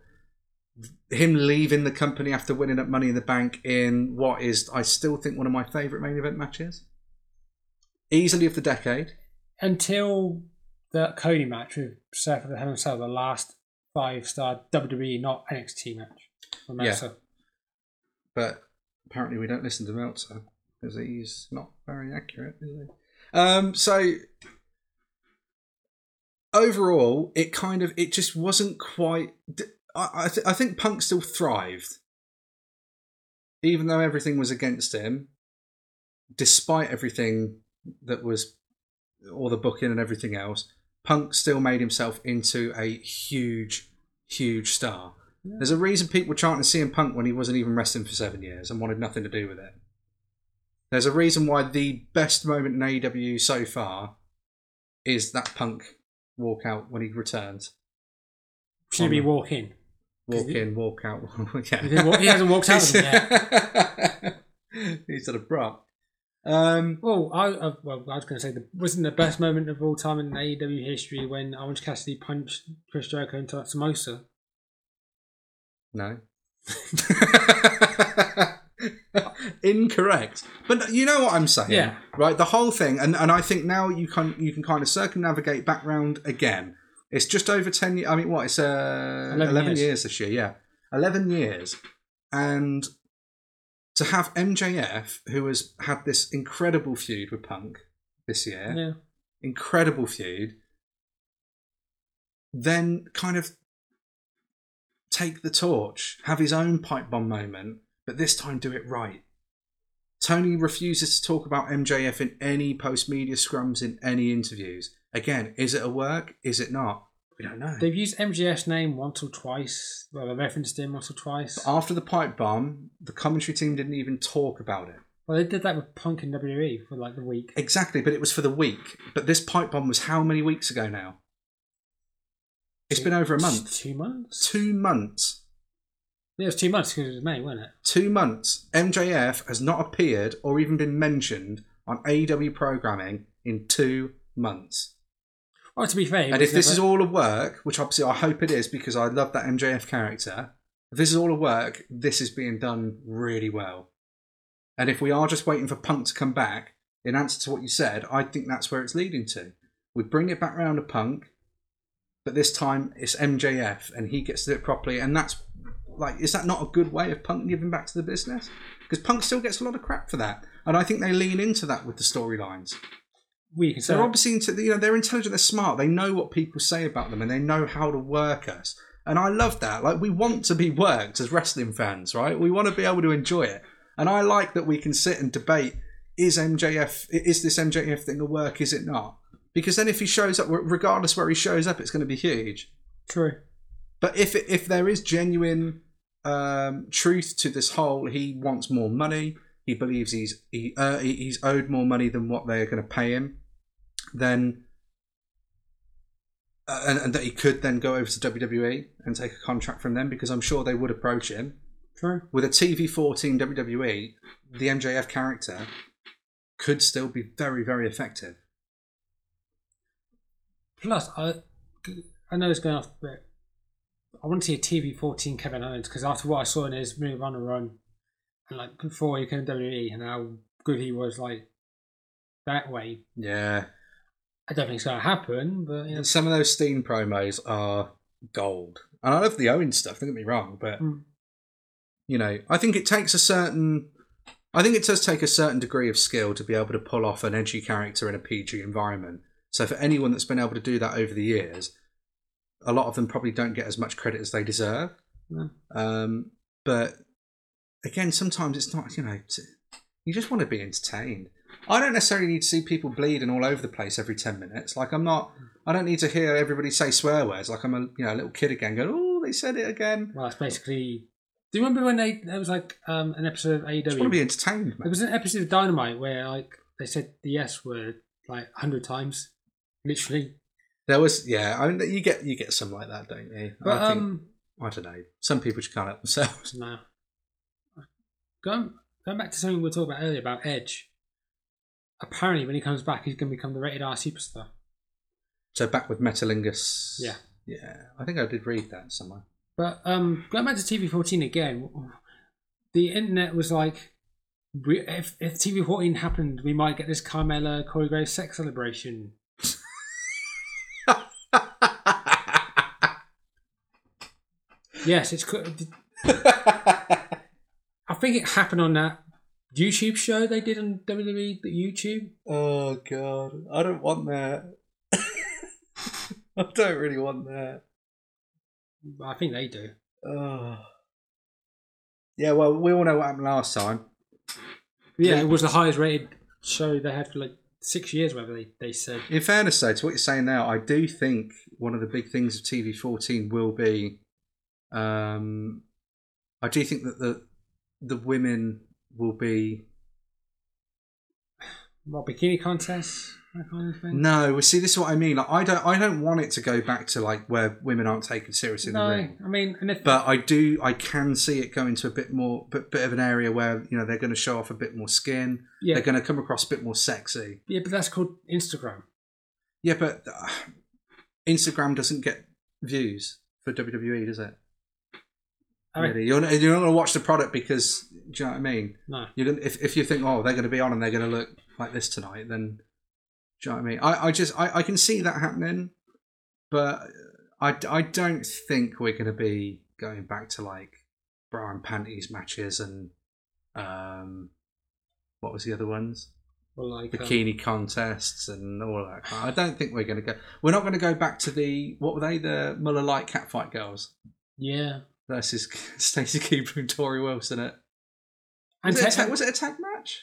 Him leaving the company after winning up Money in the Bank in what is, I still think, one of my favourite main event matches. Easily of the decade. Until the Cody match with Seth at the Hell in Cell, the last five star WWE, not NXT match. Yeah. But apparently we don't listen to Meltzer because he's not very accurate, is he? Um, so overall, it kind of it just wasn't quite. I I, th- I think Punk still thrived, even though everything was against him. Despite everything that was, all the booking and everything else, Punk still made himself into a huge, huge star. There's a reason people were chanting CM Punk when he wasn't even wrestling for seven years and wanted nothing to do with it. There's a reason why the best moment in AEW so far is that Punk walkout when he returns. Should be walk in. Walk in, walk out. yeah. He walk- he hasn't walked out with him He's sort of Brock. Um, Well, I, I well, I was going to say the wasn't the best moment of all time in AEW history when Orange Cassidy punched Chris Jericho into a samosa. No. Incorrect. But you know what I'm saying, Yeah. right? The whole thing, and, and I think now you can you can kind of circumnavigate back round again. It's just over ten. years. I mean, what? It's uh, 11 eleven, years. years. this year. Yeah, eleven years, and to have MJF, who has had this incredible feud with Punk this year, Yeah. incredible feud, then kind of take the torch, have his own pipe bomb moment, but this time do it right. Tony refuses to talk about MJF in any post media scrums in any interviews. Again, is it a work? Is it not? We don't know. They've used MJF's name once or twice. Well, they referenced him once or twice. After the pipe bomb, the commentary team didn't even talk about it. Well, they did that with Punk in WWE for like the week. Exactly, but it was for the week. But this pipe bomb was how many weeks ago now? It's been over a month. Two months? Two months. Yeah, it was two months because it was May, wasn't it? Two months. MJF has not appeared or even been mentioned on AEW programming in two months. Well, to be fair, And if this is all a work, which obviously I hope it is because I love that MJF character, if this is all a work, this is being done really well. And if we are just waiting for Punk to come back, in answer to what you said, I think that's where it's leading to. We bring it back around to Punk, but this time it's MJF and he gets to do it properly. And that's like, is that not a good way of Punk giving back to the business? Because Punk still gets a lot of crap for that. And I think they lean into that with the storylines. we can They're obviously into, you know they're intelligent, they're smart, they know what people say about them, and they know how to work us. And I love that. Like we want to be worked as wrestling fans, right? We want to be able to enjoy it, and I like that we can sit and debate: is MJF is this MJF thing a work? Is it not? Because then if he shows up, regardless where he shows up, it's going to be huge. true. But if if there is genuine um, truth to this whole, he wants more money. He believes he's he, uh, he's owed more money than what they're going to pay him. Then, uh, and, and that he could then go over to WWE and take a contract from them because I'm sure they would approach him True. with a TV 14 WWE. The MJF character could still be very very effective. Plus, I, I know it's going off, but I want to see a TV 14 Kevin Owens because after what I saw in his Ring Honor run, and like before he came to WWE and how good he was, like that way, Yeah, I don't think it's going to happen. But you know, Some of those Steam promos are gold. And I love the Owen stuff, don't get me wrong, but Mm. you know, I think it takes a certain I think it does take a certain degree of skill to be able to pull off an edgy character in a PG environment. So for anyone that's been able to do that over the years, a lot of them probably don't get as much credit as they deserve. No. Um, but again, sometimes it's not, you know, t- you just want to be entertained. I don't necessarily need to see people bleeding all over the place every 10 minutes. Like, I'm not, I don't need to hear everybody say swear words like I'm a, you know, a little kid again going, oh, they said it again. well, it's basically. Do you remember when they there was like um, an episode of I just want to be entertained, There man. was an episode of Dynamite where like they said the S word like hundred times, literally. There was, yeah, I mean, you get, you get some like that, don't you? But I think, um, I don't know. Some people just can't help themselves. no. Going going back to something we were talking about earlier about Edge. Apparently, when he comes back, he's going to become the rated R superstar. So back with Metalingus. Yeah. Yeah, I think I did read that somewhere. But um, going back to TV fourteen again, the internet was like, if if TV fourteen happened, we might get this Carmella Corey Graves sex celebration. Yes, it's. I think it happened on that YouTube show they did on WWE the YouTube. oh god, I don't want that. I don't really want that. I think they do. Oh. Yeah, well, we all know what happened last time. Yeah, Yeah. it was the highest rated show they had for like six years. Whatever they, they said. In fairness, though, to what you're saying now, I do think one of the big things of TV14 will be. Um, I do think that the the women will be What bikini contests? That kind of thing. no. Well, see, this is what I mean. Like, I don't. I don't want it to go back to like where women aren't taken seriously in No, the ring. I mean, and if But I do. I can see it going to a bit more, bit, bit of an area where you know they're going to show off a bit more skin. yeah, They're going to come across a bit more sexy. yeah, but that's called Instagram. Yeah, but uh, Instagram doesn't get views for WWE, does it? I mean, really, you're not, you're not going to watch the product because do you know what I mean? no, You're gonna, if if you think, oh, they're going to be on and they're going to look like this tonight, then do you know what I mean? I, I just I, I can see that happening, but I, I don't think we're going to be going back to like bra and panties matches and um what was the other ones? well, like um, bikini contests and all that. I don't think we're going to go. We're not going to go back to the what were they? The Miller Lite Catfight girls yeah, versus Stacy Keibler and Torrie Wilson. It and was, it a tag, was it a tag match?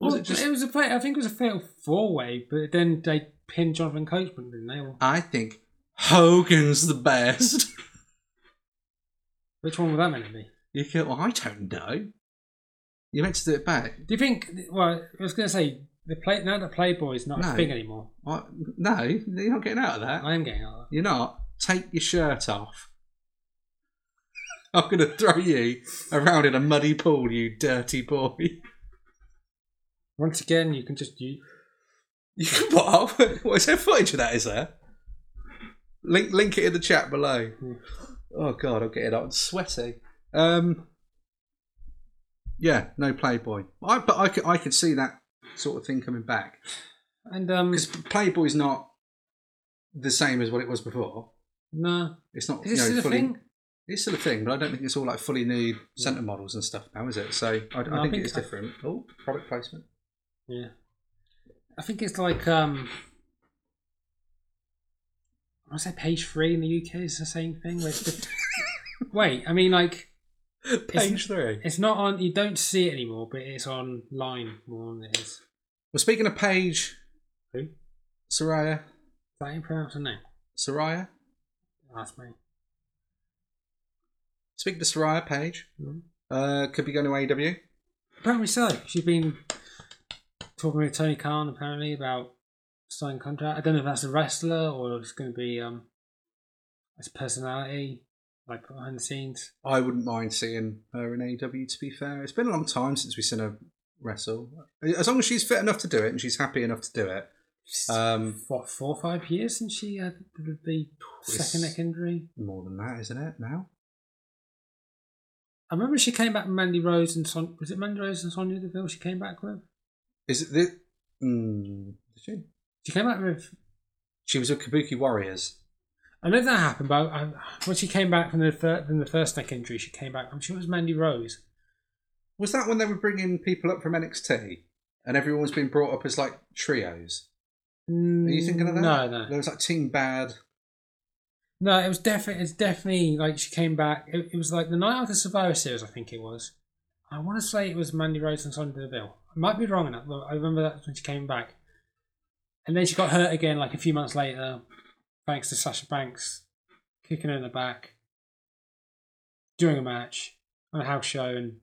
Was well, it just? it was a play. I think it was a fatal four way, but then they pinned Jonathan Coachman, didn't they? Or- I think Hogan's the best. Which one would that meant to be? You go, well, I don't know. You meant to do it back. Do you think? Well, I was going to say the play now that Playboy is not No. a thing anymore. What? No, you're not getting out of that. I am getting out of that. You're not. Take your shirt off. I'm going to throw you around in a muddy pool, you dirty boy. Once again, you can just you. You can put up. What is there footage of that? Is there? Link link it in the chat below. Oh god, I'm getting hot and sweaty. Um, yeah, no Playboy. I but I could I could see that sort of thing coming back And um, because Playboy's not the same as what it was before. no, It's not is you this know, still a thing? It's still a thing, but I don't think it's all like fully nude centre models and stuff now, is it? So I, I No, I think, think it's I- different. Oh, product placement. Yeah, I think it's like um. I say page three in the UK is the same thing. Where it's wait, I mean like Page three. it's not on. You don't see it anymore, but it's online more than it is. Well, speaking of Paige, Who? Is Soraya, that how you pronounce her name? Soraya. Ask me. Speaking to Soraya Paige, uh, could be going to AEW. Apparently so. She's been talking with Tony Khan apparently about signing contract. I don't know if that's a wrestler or it's going to be um, as personality, like behind the scenes. I wouldn't mind seeing her in AEW. To be fair, it's been a long time since we've seen her wrestle. As long as she's fit enough to do it and she's happy enough to do it. Um, what four or five years since she had the second neck injury. more than that, isn't it? Now. I remember she came back with Mandy Rose and Son. Was it Mandy Rose and Sonya Deville? She came back with. Is it the? Mm, did she? She came back with. She was with Kabuki Warriors. I know that happened, but I, when she came back from the fir- from the first neck injury, she came back. I'm sure it was Mandy Rose. Was that when they were bringing people up from NXT and everyone was being brought up as like trios? Are you thinking of that? No, no. There was like Team Bad. No, it was definitely. It's definitely like she came back. It, it was like the night after Survivor Series, I think it was. I want to say it was Mandy Rose and Sonya Deville. I might be wrong on that, but I remember that when she came back. And then she got hurt again, like a few months later, thanks to Sasha Banks kicking her in the back during a match on a house show, and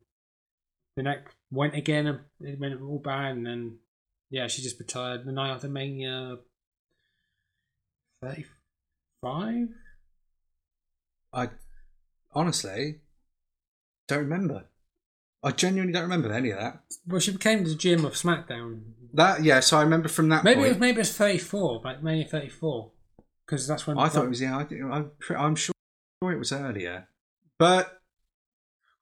the neck went again, and it went all bad, and then yeah, she just retired the night after Mania. Thirty-five. I honestly don't remember. I genuinely don't remember any of that. Well, she became the GM of SmackDown. That yeah, so I remember from that Maybe it was maybe it was thirty four, like Mania thirty four, because that's when I thought it was yeah. I, I'm, I'm sure it was earlier, but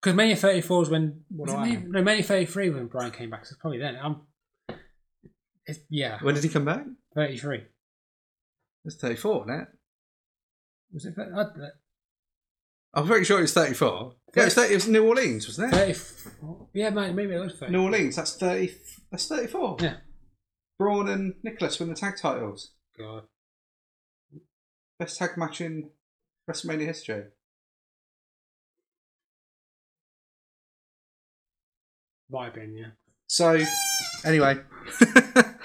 because Mania thirty four is when What was it do I Mania, no Mania thirty three when Bryan came back. So it's probably then. I'm. It's, yeah, when did he come back? thirty three. It's 34, isn't it? Was it I'm pretty sure it's 34. Yeah, it was, 30, it was New Orleans, wasn't it? thirty? Yeah, mate, maybe it was thirty. New Orleans. That's 30. That's 34. Yeah. Braun and Nicholas win the tag titles. God. Best tag match in WrestleMania history. Been, yeah. So, anyway,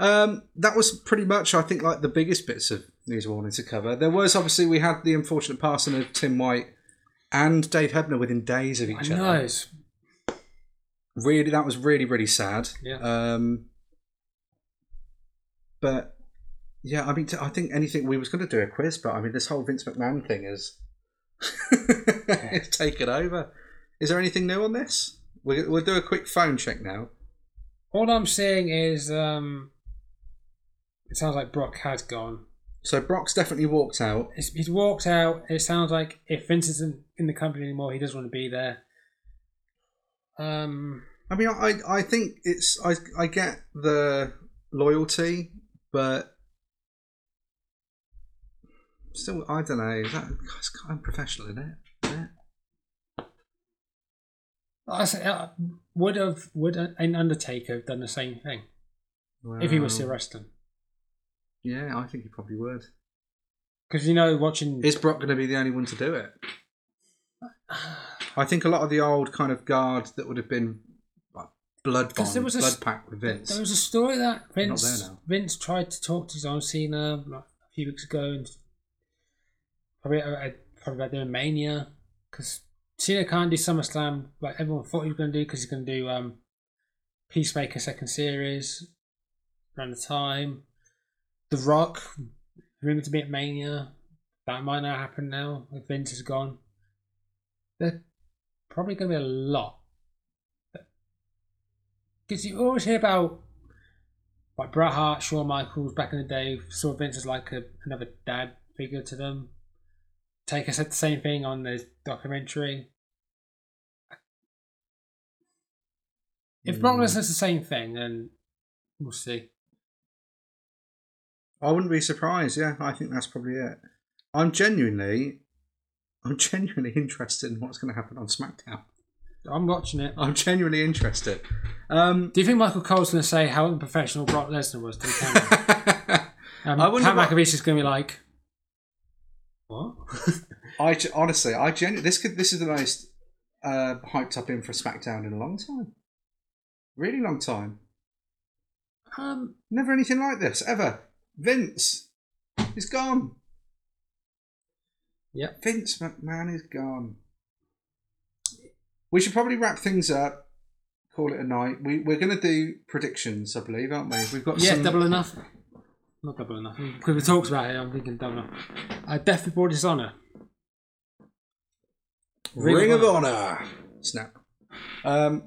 um, that was pretty much, I think, like the biggest bits of news we wanted to cover. There was obviously we had the unfortunate passing of Tim White and Dave Hebner within days of each know. other. It's, Really, that was really really sad. Yeah. Um, but yeah, I mean, t- I think anything we was going to do a quiz, but I mean, this whole Vince McMahon thing is it's taken over. Is there anything new on this? We'll, we'll do a quick phone check now. all I'm saying is, um, it sounds like Brock has gone. So Brock's definitely walked out. It's, he's walked out. It sounds like if Vince isn't in the company anymore, he doesn't want to be there. Um, I mean, I I think it's I I get the loyalty, but still, I don't know. Is that it's kind of unprofessional, isn't it? Isn't it? I say, uh, would have would an Undertaker have done the same thing if he was Well, still wrestling? Yeah, I think he probably would. Because you know, watching Is Brock going to be the only one to do it? I think a lot of the old kind of guard that would have been like, blood 'Cause there was a blood s- pact with Vince. there was a story that Vince now. Vince tried to talk to John Cena like, a few weeks ago, and Probably, uh, probably about doing Mania because Cena can't do SummerSlam like everyone thought he was going to do because he's going to do um, Peacemaker second series around the time. The Rock rumored to be at Mania. That might not happen now if Vince is gone. There's probably going to be a lot. Because you always hear about like Bret Hart, Shawn Michaels back in the day saw Vince as like a, another dad figure to them. Taker said the same thing on the documentary. If Brock Hmm. Says the same thing, then we'll see. I wouldn't be surprised. Yeah, I think that's probably it. I'm genuinely, I'm genuinely interested in what's going to happen on SmackDown. I'm watching it. I'm genuinely interested. Um, Do you think Michael Cole's going to say how unprofessional Brock Lesnar was to the camera? Um, I wonder Pat what- McAfee is going to be like, what? I honestly, I genuinely this could this is the most uh, hyped up in for SmackDown in a long time, really long time. um, Never anything like this ever. Vince is gone. Yep. Vince McMahon is gone. We should probably wrap things up. Call it a night. We we're going to do predictions, I believe, aren't we? We've got yeah, some. double enough. Not double enough. Because we talked about it, I'm thinking double enough. Uh, Death Before Dishonor. Ring of Honor. Snap. Um,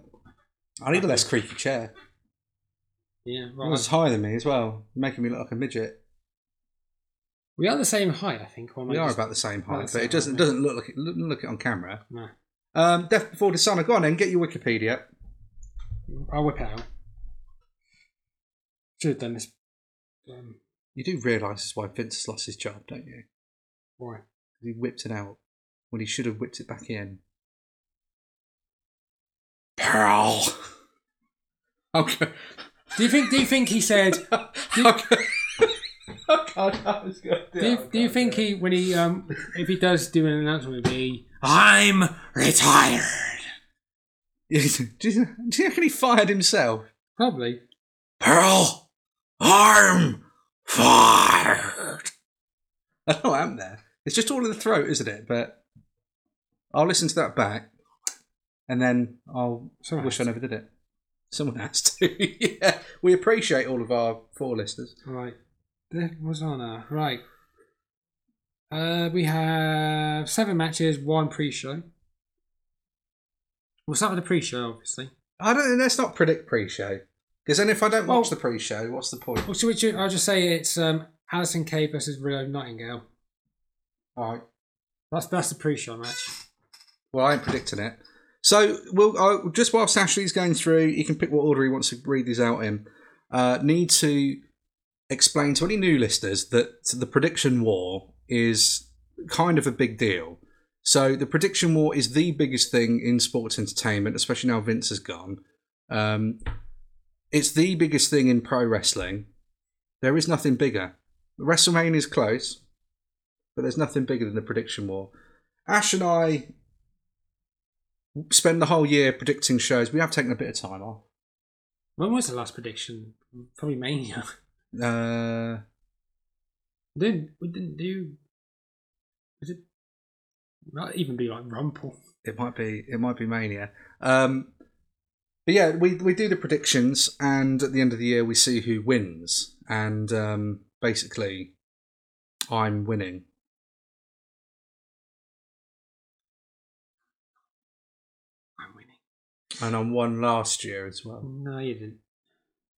I need a less creaky chair. Yeah, It right. was higher than me as well, making me look like a midget. We are the same height, I think. or am We are just- about the same height, the but same it doesn't height, doesn't look like it. Look, look it on camera. No. Um, Death Before Dishonor. Go on then, get your Wikipedia. I'll whip it out. Should have done this. Um, You do realise this is why Vince has lost his job, don't you? why? He whipped it out when he should have whipped it back in. Pearl. Okay. Do you think? Do you think he said? okay. God, that was good. Do you, do you think he, when he, um, if he does do an announcement, would be, I'm retired? do, you, do you reckon he fired himself? Probably. Pearl, arm fired. I don't know what happened there. It's just all in the throat, isn't it? But I'll listen to that back, and then I'll Someone wish I never did it. Someone has to. yeah, we appreciate all of our four listeners. Right. That was on a right. Uh, we have seven matches, one pre-show. We'll start with the pre-show, obviously. I don't. Let's not predict pre-show, because then if I don't watch Well- the pre-show, what's the point? Well, should we, I'll just say it's um, Allysin Kay versus Rio Nightingale. All right. That's that's the pre-show match. Well, I ain't predicting it. So we'll uh, just whilst Ashley's going through, he can pick what order he wants to read these out in. Uh, need to explain to any new listeners that the prediction war is kind of a big deal. So the prediction war is the biggest thing in sports entertainment, especially now Vince has gone. Um, it's the biggest thing in pro wrestling. There is nothing bigger. WrestleMania is close, but there's nothing bigger than the prediction war. Ash and I spend the whole year predicting shows. We have taken a bit of time off. When was the last prediction? Probably Mania. Uh, We didn't we didn't do? Was it? Might even be like Rumble. it might be it might be Mania. Um, but yeah, we we do the predictions, and at the end of the year, we see who wins. And um, basically, I'm winning. And I won last year as well. No, you didn't.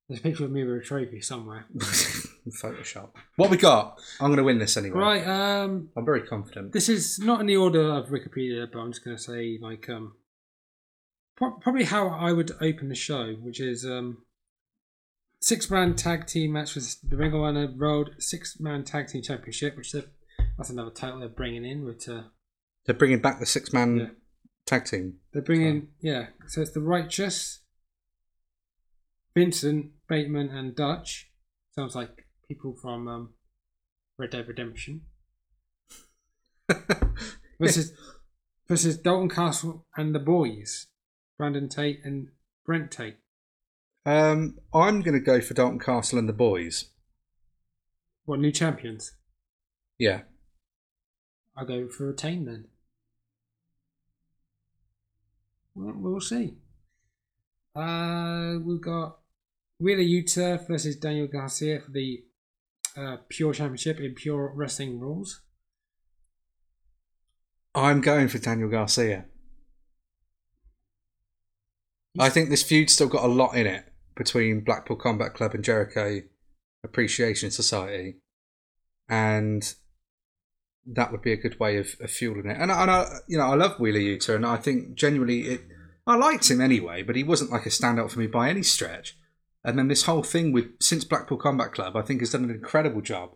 There's a picture of me with a trophy somewhere. Photoshop. What we got? I'm going to win this anyway. Right. Um. I'm very confident. This is not in the order of Wikipedia, but I'm just going to say like um. pro- Probably how I would open the show, which is um. Six man tag team match with the Ring of Honor World Six Man Tag Team Championship, which that's another title they're bringing in. With uh, They're bringing back the six man Yeah. Tag team. They're bringing, yeah. So it's the Righteous, Vincent, Bateman, and Dutch. Sounds like people from um, Red Dead Redemption. Versus, versus Dalton Castle and the boys, Brandon Tate and Brent Tate. um, I'm going to go for Dalton Castle and the boys. What new champions? Yeah. I'll go for a retain then. Well, see. Uh, we've got Wheeler Yuta versus Daniel Garcia for the uh, Pure Championship in Pure Wrestling Rules. I'm going for Daniel Garcia. I think this feud's still got a lot in it between Blackpool Combat Club and Jericho Appreciation Society, and that would be a good way of, of fueling it. And, I- and I, you know, I love Wheeler Yuta, and I think genuinely it. I liked him anyway, but he wasn't like a standout for me by any stretch. And then this whole thing with since Blackpool Combat Club, I think has done an incredible job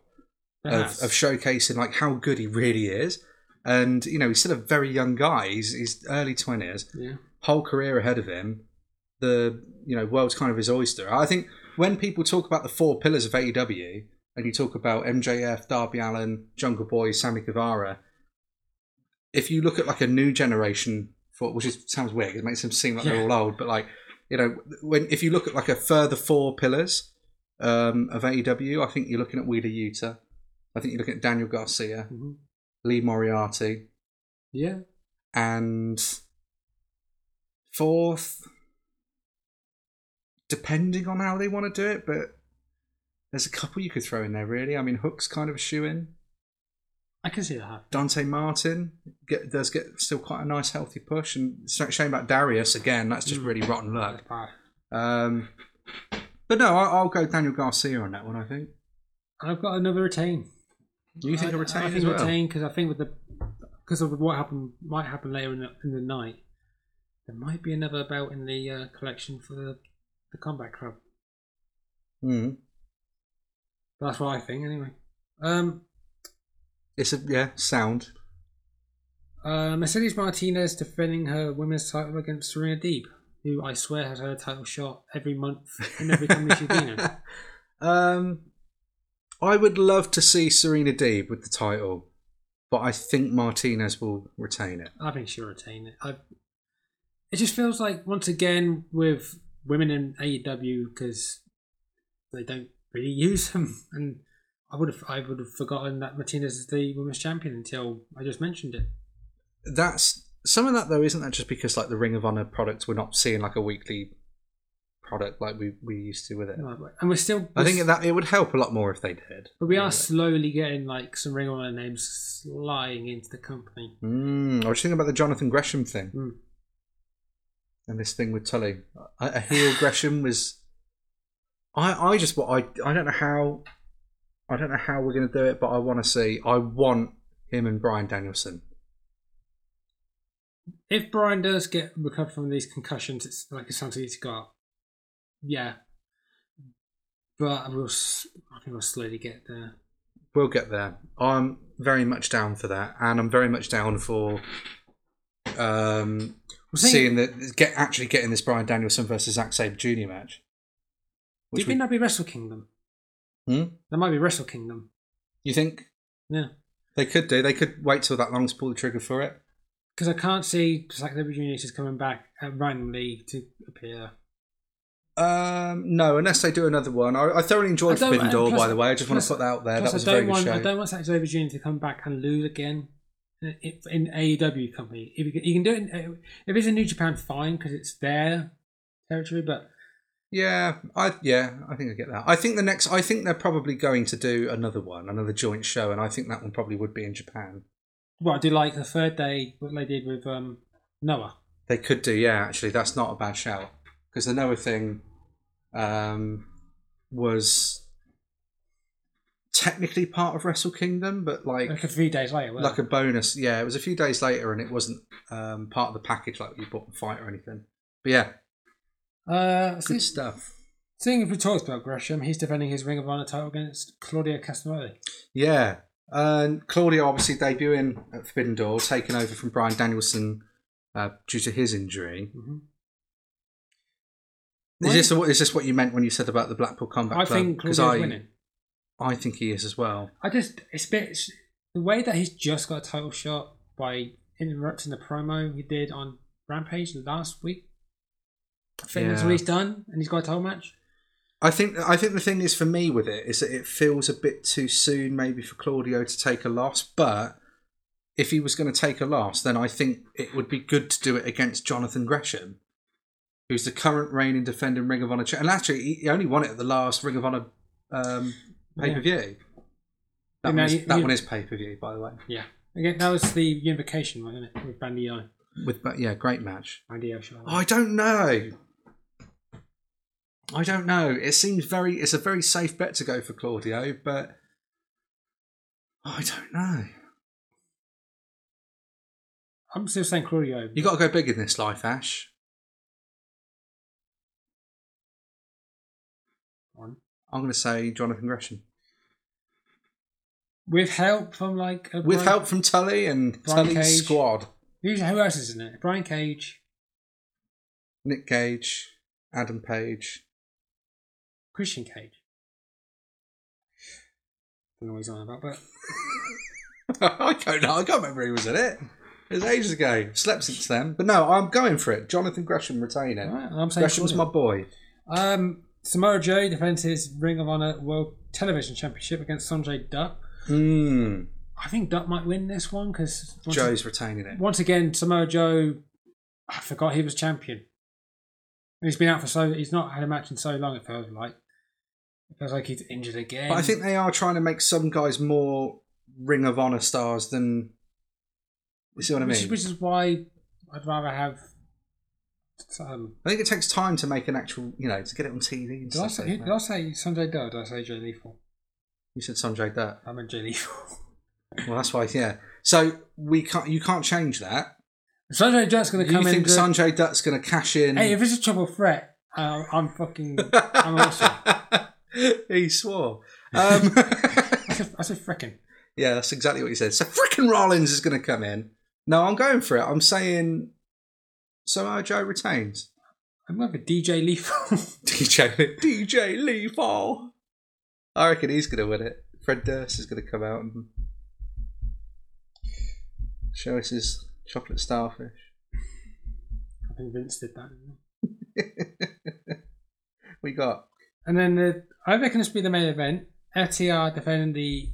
of, of showcasing like how good he really is. And you know, he's still a very young guy. He's, he's early twenties, yeah. whole career ahead of him. The you know world's kind of his oyster. I think when people talk about the four pillars of AEW, and you talk about MJF, Darby Allin, Jungle Boy, Sammy Guevara, if you look at like a new generation, for which is, sounds weird, it makes them seem like they're all old, but like you know, when if you look at like a further four pillars um, of AEW, I think you're looking at Wheeler Yuta. I think you're looking at Daniel Garcia, Mhm. Lee Moriarty, Yeah. and fourth, depending on how they want to do it, but there's a couple you could throw in there. Really, I mean, Hook's kind of a shoe in. I can see that. Dante Martin get, does get still quite a nice healthy push, and it's a shame about Darius again. That's just Mm. really rotten luck. Um, but no, I'll, I'll go Daniel Garcia on that one. I think. I've got another retain. You think I, a retain I think well? retain because I think with the because of what happened might happen later in the, in the night, there might be another belt in the uh, collection for the, the Combat Club. Mm. That's what I think, anyway. Um, It's a yeah sound. uh, Mercedes Martinez defending her women's title against Serena Deeb, who I swear has had a title shot every month in every company she's been in. um, I would love to see Serena Deeb with the title, but I think Martinez will retain it. I think she'll retain it. I, it just feels like once again with women in AEW because they don't really use them, and I would have I would have forgotten that Martinez is the women's champion until I just mentioned it. That's some of that though, isn't that just because like the Ring of Honor products we're not seeing like a weekly product like we, we used to with it. And we're still, I think that it would help a lot more if they did. but we are slowly getting like some Ring of Honor names sliding into the company. Mm, I was thinking about the Jonathan Gresham thing Mm. and this thing with Tully. A, a heel Gresham was. I I just what I I don't know how. I don't know how we're going to do it, but I want to see. I want him and Bryan Danielson. If Bryan does get recovered from these concussions, it's like sounds like he's got. Yeah, but we'll. I think we'll slowly get there. We'll get there. I'm very much down for that, and I'm very much down for um, Well, seeing that get actually getting this Bryan Danielson versus Zack Sabre Jr. match. Do you Which think that'd be Wrestle Kingdom? Hmm? That might be Wrestle Kingdom. you think Yeah, they could do? They could wait till that long to pull the trigger for it. because I can't see Zack Sabre Jr. just coming back randomly to appear. Um, no, unless they do another one. I, I thoroughly enjoyed I Forbidden Door, plus- by the way. I just want to put that out there. That was I a very don't good want I show. don't want Sabre Jr. to come back and lose again in, in AEW company. If you can, you can do it, in, if it's in New Japan, fine because it's their territory. But Yeah, I yeah, I think I get that. I think the next, I think they're probably going to do another one, another joint show, and I think that one probably would be in Japan. what I do like the third day, what they did with um, Noah. They could do, yeah. Actually, that's not a bad shout because the Noah thing um, was technically part of Wrestle Kingdom, but like Like a few days later, wasn't like a bonus. Yeah, it was a few days later, and it wasn't um, part of the package like you bought the fight or anything. But yeah, it? Uh, good see, stuff. seeing if we talked about Gresham, he's defending his Ring of Honor title against Claudio Castagnoli. Yeah. And Claudio obviously debuting at Forbidden Door, taking over from Bryan Danielson uh, due to his injury. hmm Is this, is this what you meant when you said about the Blackpool Combat I Club? think Claudio's I, winning. I think he is as well. I just it's a bit it's- the way that he's just got a title shot by interrupting the promo he did on Rampage last week. I think that's Yeah. what he's done, and he's got a title match. I think I think the thing is for me with it is that it feels a bit too soon maybe for Claudio to take a loss, but if he was going to take a loss, then I think it would be good to do it against Jonathan Gresham, who's the current reigning defending Ring of Honor. And actually, he only won it at the last Ring of Honor um, pay per view. That, now one is, you- that you- one is pay per view, by the way. Yeah. Again, that was the unification, wasn't it? With Bandido. With but yeah, great match. Bandido show. I don't know. I don't know. It seems very. It's a very safe bet to go for Claudio, but I don't know. I'm still saying Claudio. You got to go big in this life, Ash. One. I'm going to say Jonathan Gresham. With help from like a With Brian- help from Tully and Brian Tully's Cage. squad. Who's, who else is in it? Brian Cage, Nick Cage, Adam Page. Christian Cage. Don't know what he's on about, but I don't know. I can't remember who was in it. It was ages ago. Slept since then. But no, I'm going for it. Jonathan Gresham retaining. alright, I'm saying Gresham's my boy. Um, Samoa Joe defends his Ring of Honor World Television Championship against Sanjay Dutt. Hmm. I think Dutt might win this one because Joe's retaining it. once again Samoa Joe. I forgot he was champion. He's been out for so he's not had a match in so long. It feels like feels like he's injured again. But I think they are trying to make some guys more Ring of Honor stars than. You see what I mean? is- which is why I'd rather have. Um, I think it takes time to make an actual, you know, to get it on TV and did I say like did I say Sanjay Dutt? Did I say Jay Lethal? You said Sanjay Dutt. I meant Jay Lethal. Well, that's why, yeah. So we can't, you can't change that. Sanjay Dutt's going to come in. You think Sanjay Dutt's going to cash in? Hey, if it's a triple threat, uh, I'm fucking. I'm awesome. he swore. Um, I said, frickin'. yeah, that's exactly what he said. So frickin' Rollins is going to come in. No, I'm going for it. I'm saying Samoa Joe retains. I'm going for DJ Lethal. DJ DJ Lethal. I reckon he's going to win it. Fred Durst is going to come out and show us his chocolate starfish. I think Vince did that. we got And then uh, the, I reckon this will be the main event. FTR defending the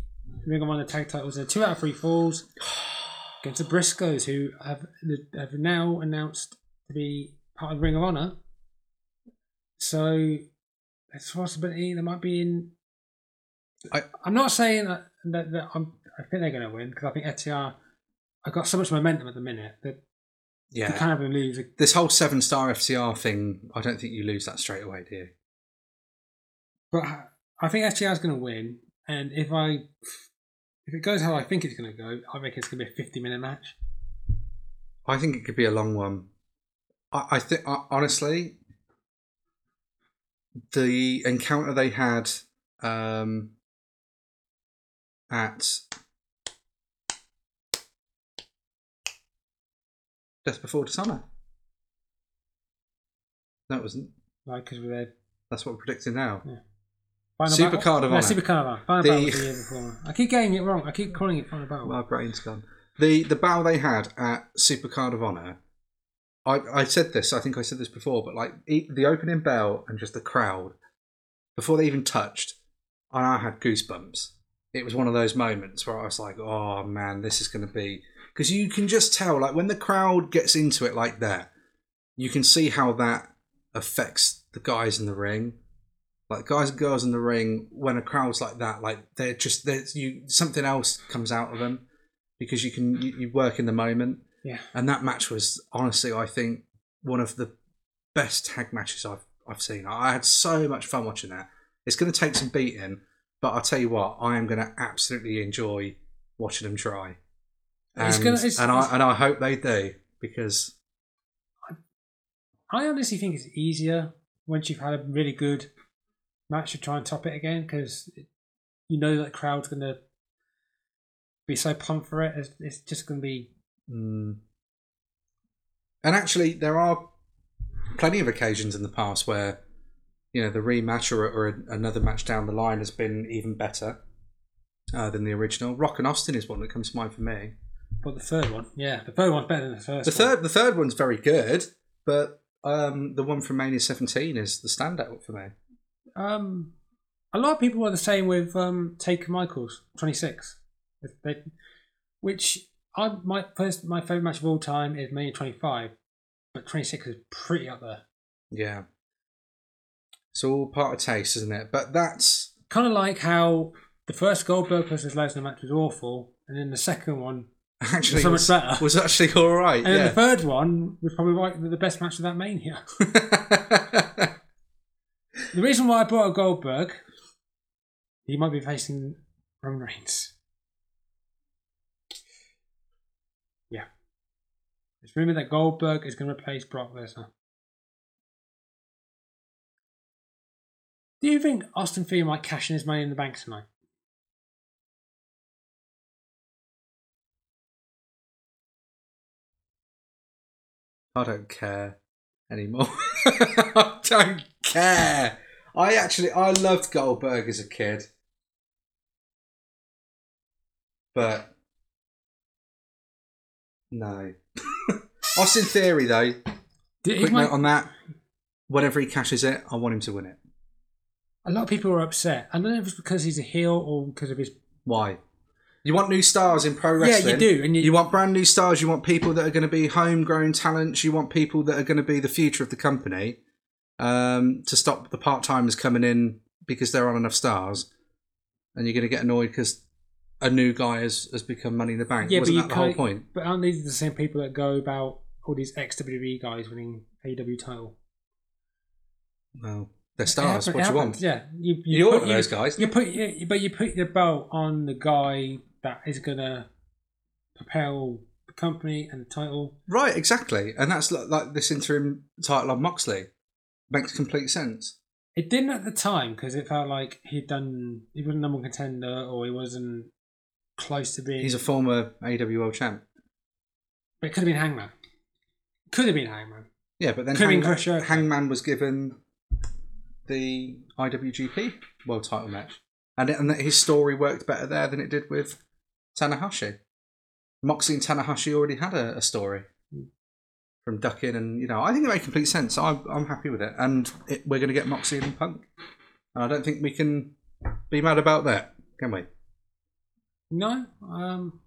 Ring of Honor tag titles in two out of three falls against the Briscoes, who have have now announced to be part of Ring of Honor. So there's a possibility they might be in. I- I'm not saying that, that, that I'm. I think they're going to win because I think FTR. I've got so much momentum at the minute that yeah. you can't lose. this whole seven star FTR thing, I don't think you lose that straight away, do you? But I think FTR is going to win, and if I if it goes how I think it's going to go, I reckon it's going to be a 50 minute match. I think it could be a long one. I, I think honestly, the encounter they had um, at Death Before Dishonor. No, it wasn't. Like because we're there. That's what we're predicting now. Final Super Battle? Card of no, Honor. Super Card of Honor. Final The- Battle was the year before. I keep getting it wrong. I keep calling it Final Battle. My brain's gone. The the battle they had at Super Card of Honor. I, I said this. I think I said this before, but like the opening bell and just the crowd before they even touched, I had goosebumps. It was one of those moments where I was like, "Oh man, this is going to be," because you can just tell, like when the crowd gets into it like that, you can see how that affects the guys in the ring. Like guys and girls in the ring, when a crowd's like that, like they're just there's you something else comes out of them because you can you, you work in the moment. Yeah. And that match was honestly, I think, one of the best tag matches I've I've seen. I had so much fun watching that. It's going to take some beating, but I'll tell you what, I am going to absolutely enjoy watching them try. And, It's gonna- it's- and I and I hope they do because I honestly think it's easier once you've had a really good match to try and top it again because you know that crowd's going to be so pumped for it. It's, it's just going to be. Mm. And actually, there are plenty of occasions in the past where, you know, the rematch or, or another match down the line has been even better uh, than the original. Rock and Austin is one that comes to mind for me. But the third one, yeah, the third one's better than the first. The one. third, the third one's very good, but um, the one from Mania 17 is the standout for me. Um, a lot of people are the same with um, Taker Michaels, 26, They- which I my first my favorite match of all time is Mania 25, but 26 is pretty up there. Yeah. It's all part of taste, isn't it? But that's Kind of like how the first Goldberg versus Lesnar match was awful, and then the second one actually so much was, better. was actually all right. And then the third one was probably like the best match of that Mania. The reason why I brought up Goldberg, he might be facing Roman Reigns. Yeah. It's rumored that Goldberg is going to replace Brock Lesnar. Do you think Austin Theory might cash in his money in the bank tonight? I don't care anymore. I don't care. I actually I loved Goldberg as a kid. But no. Austin Theory though, Did- quick might- note on that. Whenever he cashes it, I want him to win it. a lot of people are upset. I don't know if it's because he's a heel or because of his. Why? You want new stars in pro wrestling. Yeah, you do, and you- you want brand new stars. You want people that are going to be homegrown talents. You want people that are going to be the future of the company. Um, to stop the part timers coming in because there aren't enough stars, and you're going to get annoyed because a new guy has, has become Money in the Bank. Yeah, Wasn't but that you the whole point? But aren't these the same people that go about all these ex WWE guys winning AEW title? Well, they're stars. What do you want? Yeah, you, you You're put one of those guys. You put, yeah, but you put your belt on the guy that is gonna propel the company and the title. Right, exactly, and that's like, like this interim title on Moxley. Makes complete sense. It didn't at the time because it felt like he'd done. He wasn't number one contender, or he wasn't close to being. He's a former World Champ. but it could have been Hangman. Could have been Hangman. Yeah, but then Hang- Chris Hangman was given the IWGP World Title match, and it, and that his story worked better there than it did with Tanahashi. Moxley and Tanahashi already had a, a story from ducking, and you know I think it made complete sense. I'm I'm happy with it, and it, we're going to get Moxie and Punk. And I don't think we can be mad about that, can we? No. Um.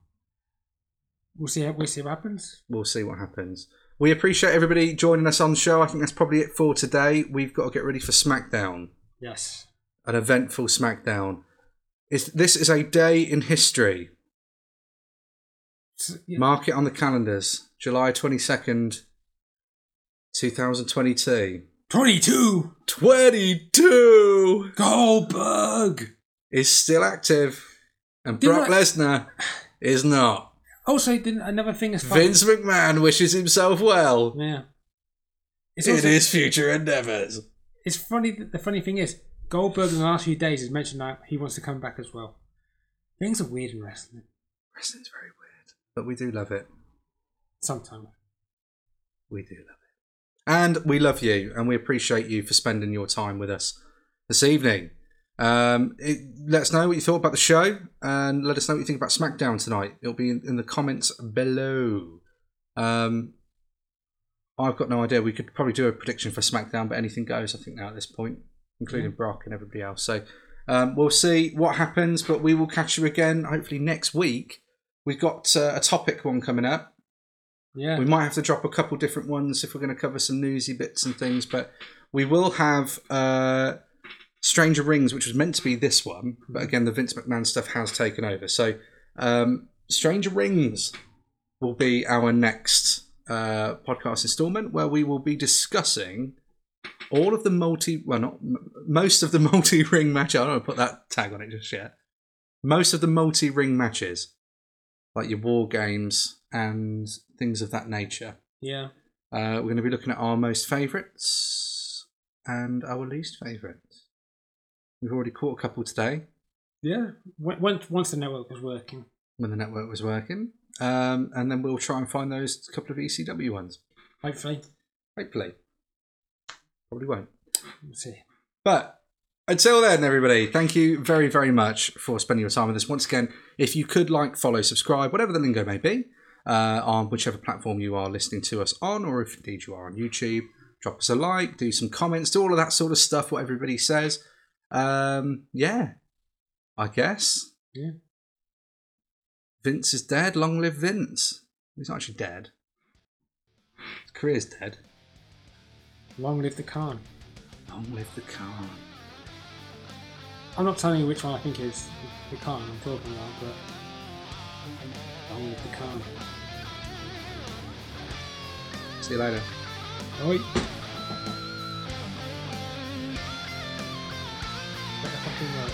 We'll see. We'll see what happens. we'll see what happens. We appreciate everybody joining us on the show. I think that's probably it for today. We've got to get ready for SmackDown, Yes. an eventful SmackDown. Is this is a day in history? Yeah. Mark it on the calendars. July twenty second, two thousand twenty two. Twenty-two. Twenty two Goldberg. is still active, and Didn't Brock I- Lesnar is not. Also, didn't another thing is funny. Vince McMahon wishes himself well Yeah. It's in his future endeavors. it's funny. that The funny thing is, Goldberg in the last few days has mentioned that he wants to come back as well. Things are weird in wrestling Wrestling's very weird, but we do love it. sometimes. We do love it. And we love you, and we appreciate you for spending your time with us this evening. Um, it, let us know what you thought about the show, and let us know what you think about SmackDown tonight. It'll be in, in the comments below. Um, I've got no idea. We could probably do a prediction for SmackDown, but anything goes, I think, now at this point, including Brock and everybody else. So um, we'll see what happens, but we will catch you again hopefully next week. We've got uh, a topic one coming up. Yeah. We might have to drop a couple different ones if we're going to cover some newsy bits and things, but we will have uh, Stranger Rings, which was meant to be this one, but again, the Vince McMahon stuff has taken over. So, um, Stranger Rings will be our next uh, podcast installment where we will be discussing all of the multi, well, not most of the multi ring matches. I don't want to put that tag on it just yet. Most of the multi ring matches, like your war games and things of that nature. yeah. Uh, we're going to be looking at our most favourites and our least favourites. We've already caught a couple today Yeah. When- Once once the network was working. when the network was working, um, and then we'll try and find those couple of ECW ones. Hopefully. Hopefully, probably won't. We'll see. But until then, everybody, thank you very, very much for spending your time with us. Once again, if you could like, follow, subscribe, whatever the lingo may be, uh, on whichever platform you are listening to us on, or if indeed you are on YouTube, drop us a like, do some comments, do all of that sort of stuff, what everybody says. Um, yeah, I guess. Yeah. Vince is dead. Long live Vince. He's not actually dead. His career's dead. Long live the Khan. Long live the Khan. I'm not telling you which one I think is the Khan I'm talking about, but long live the Khan. sei lá, né? Oi. Vai continuar.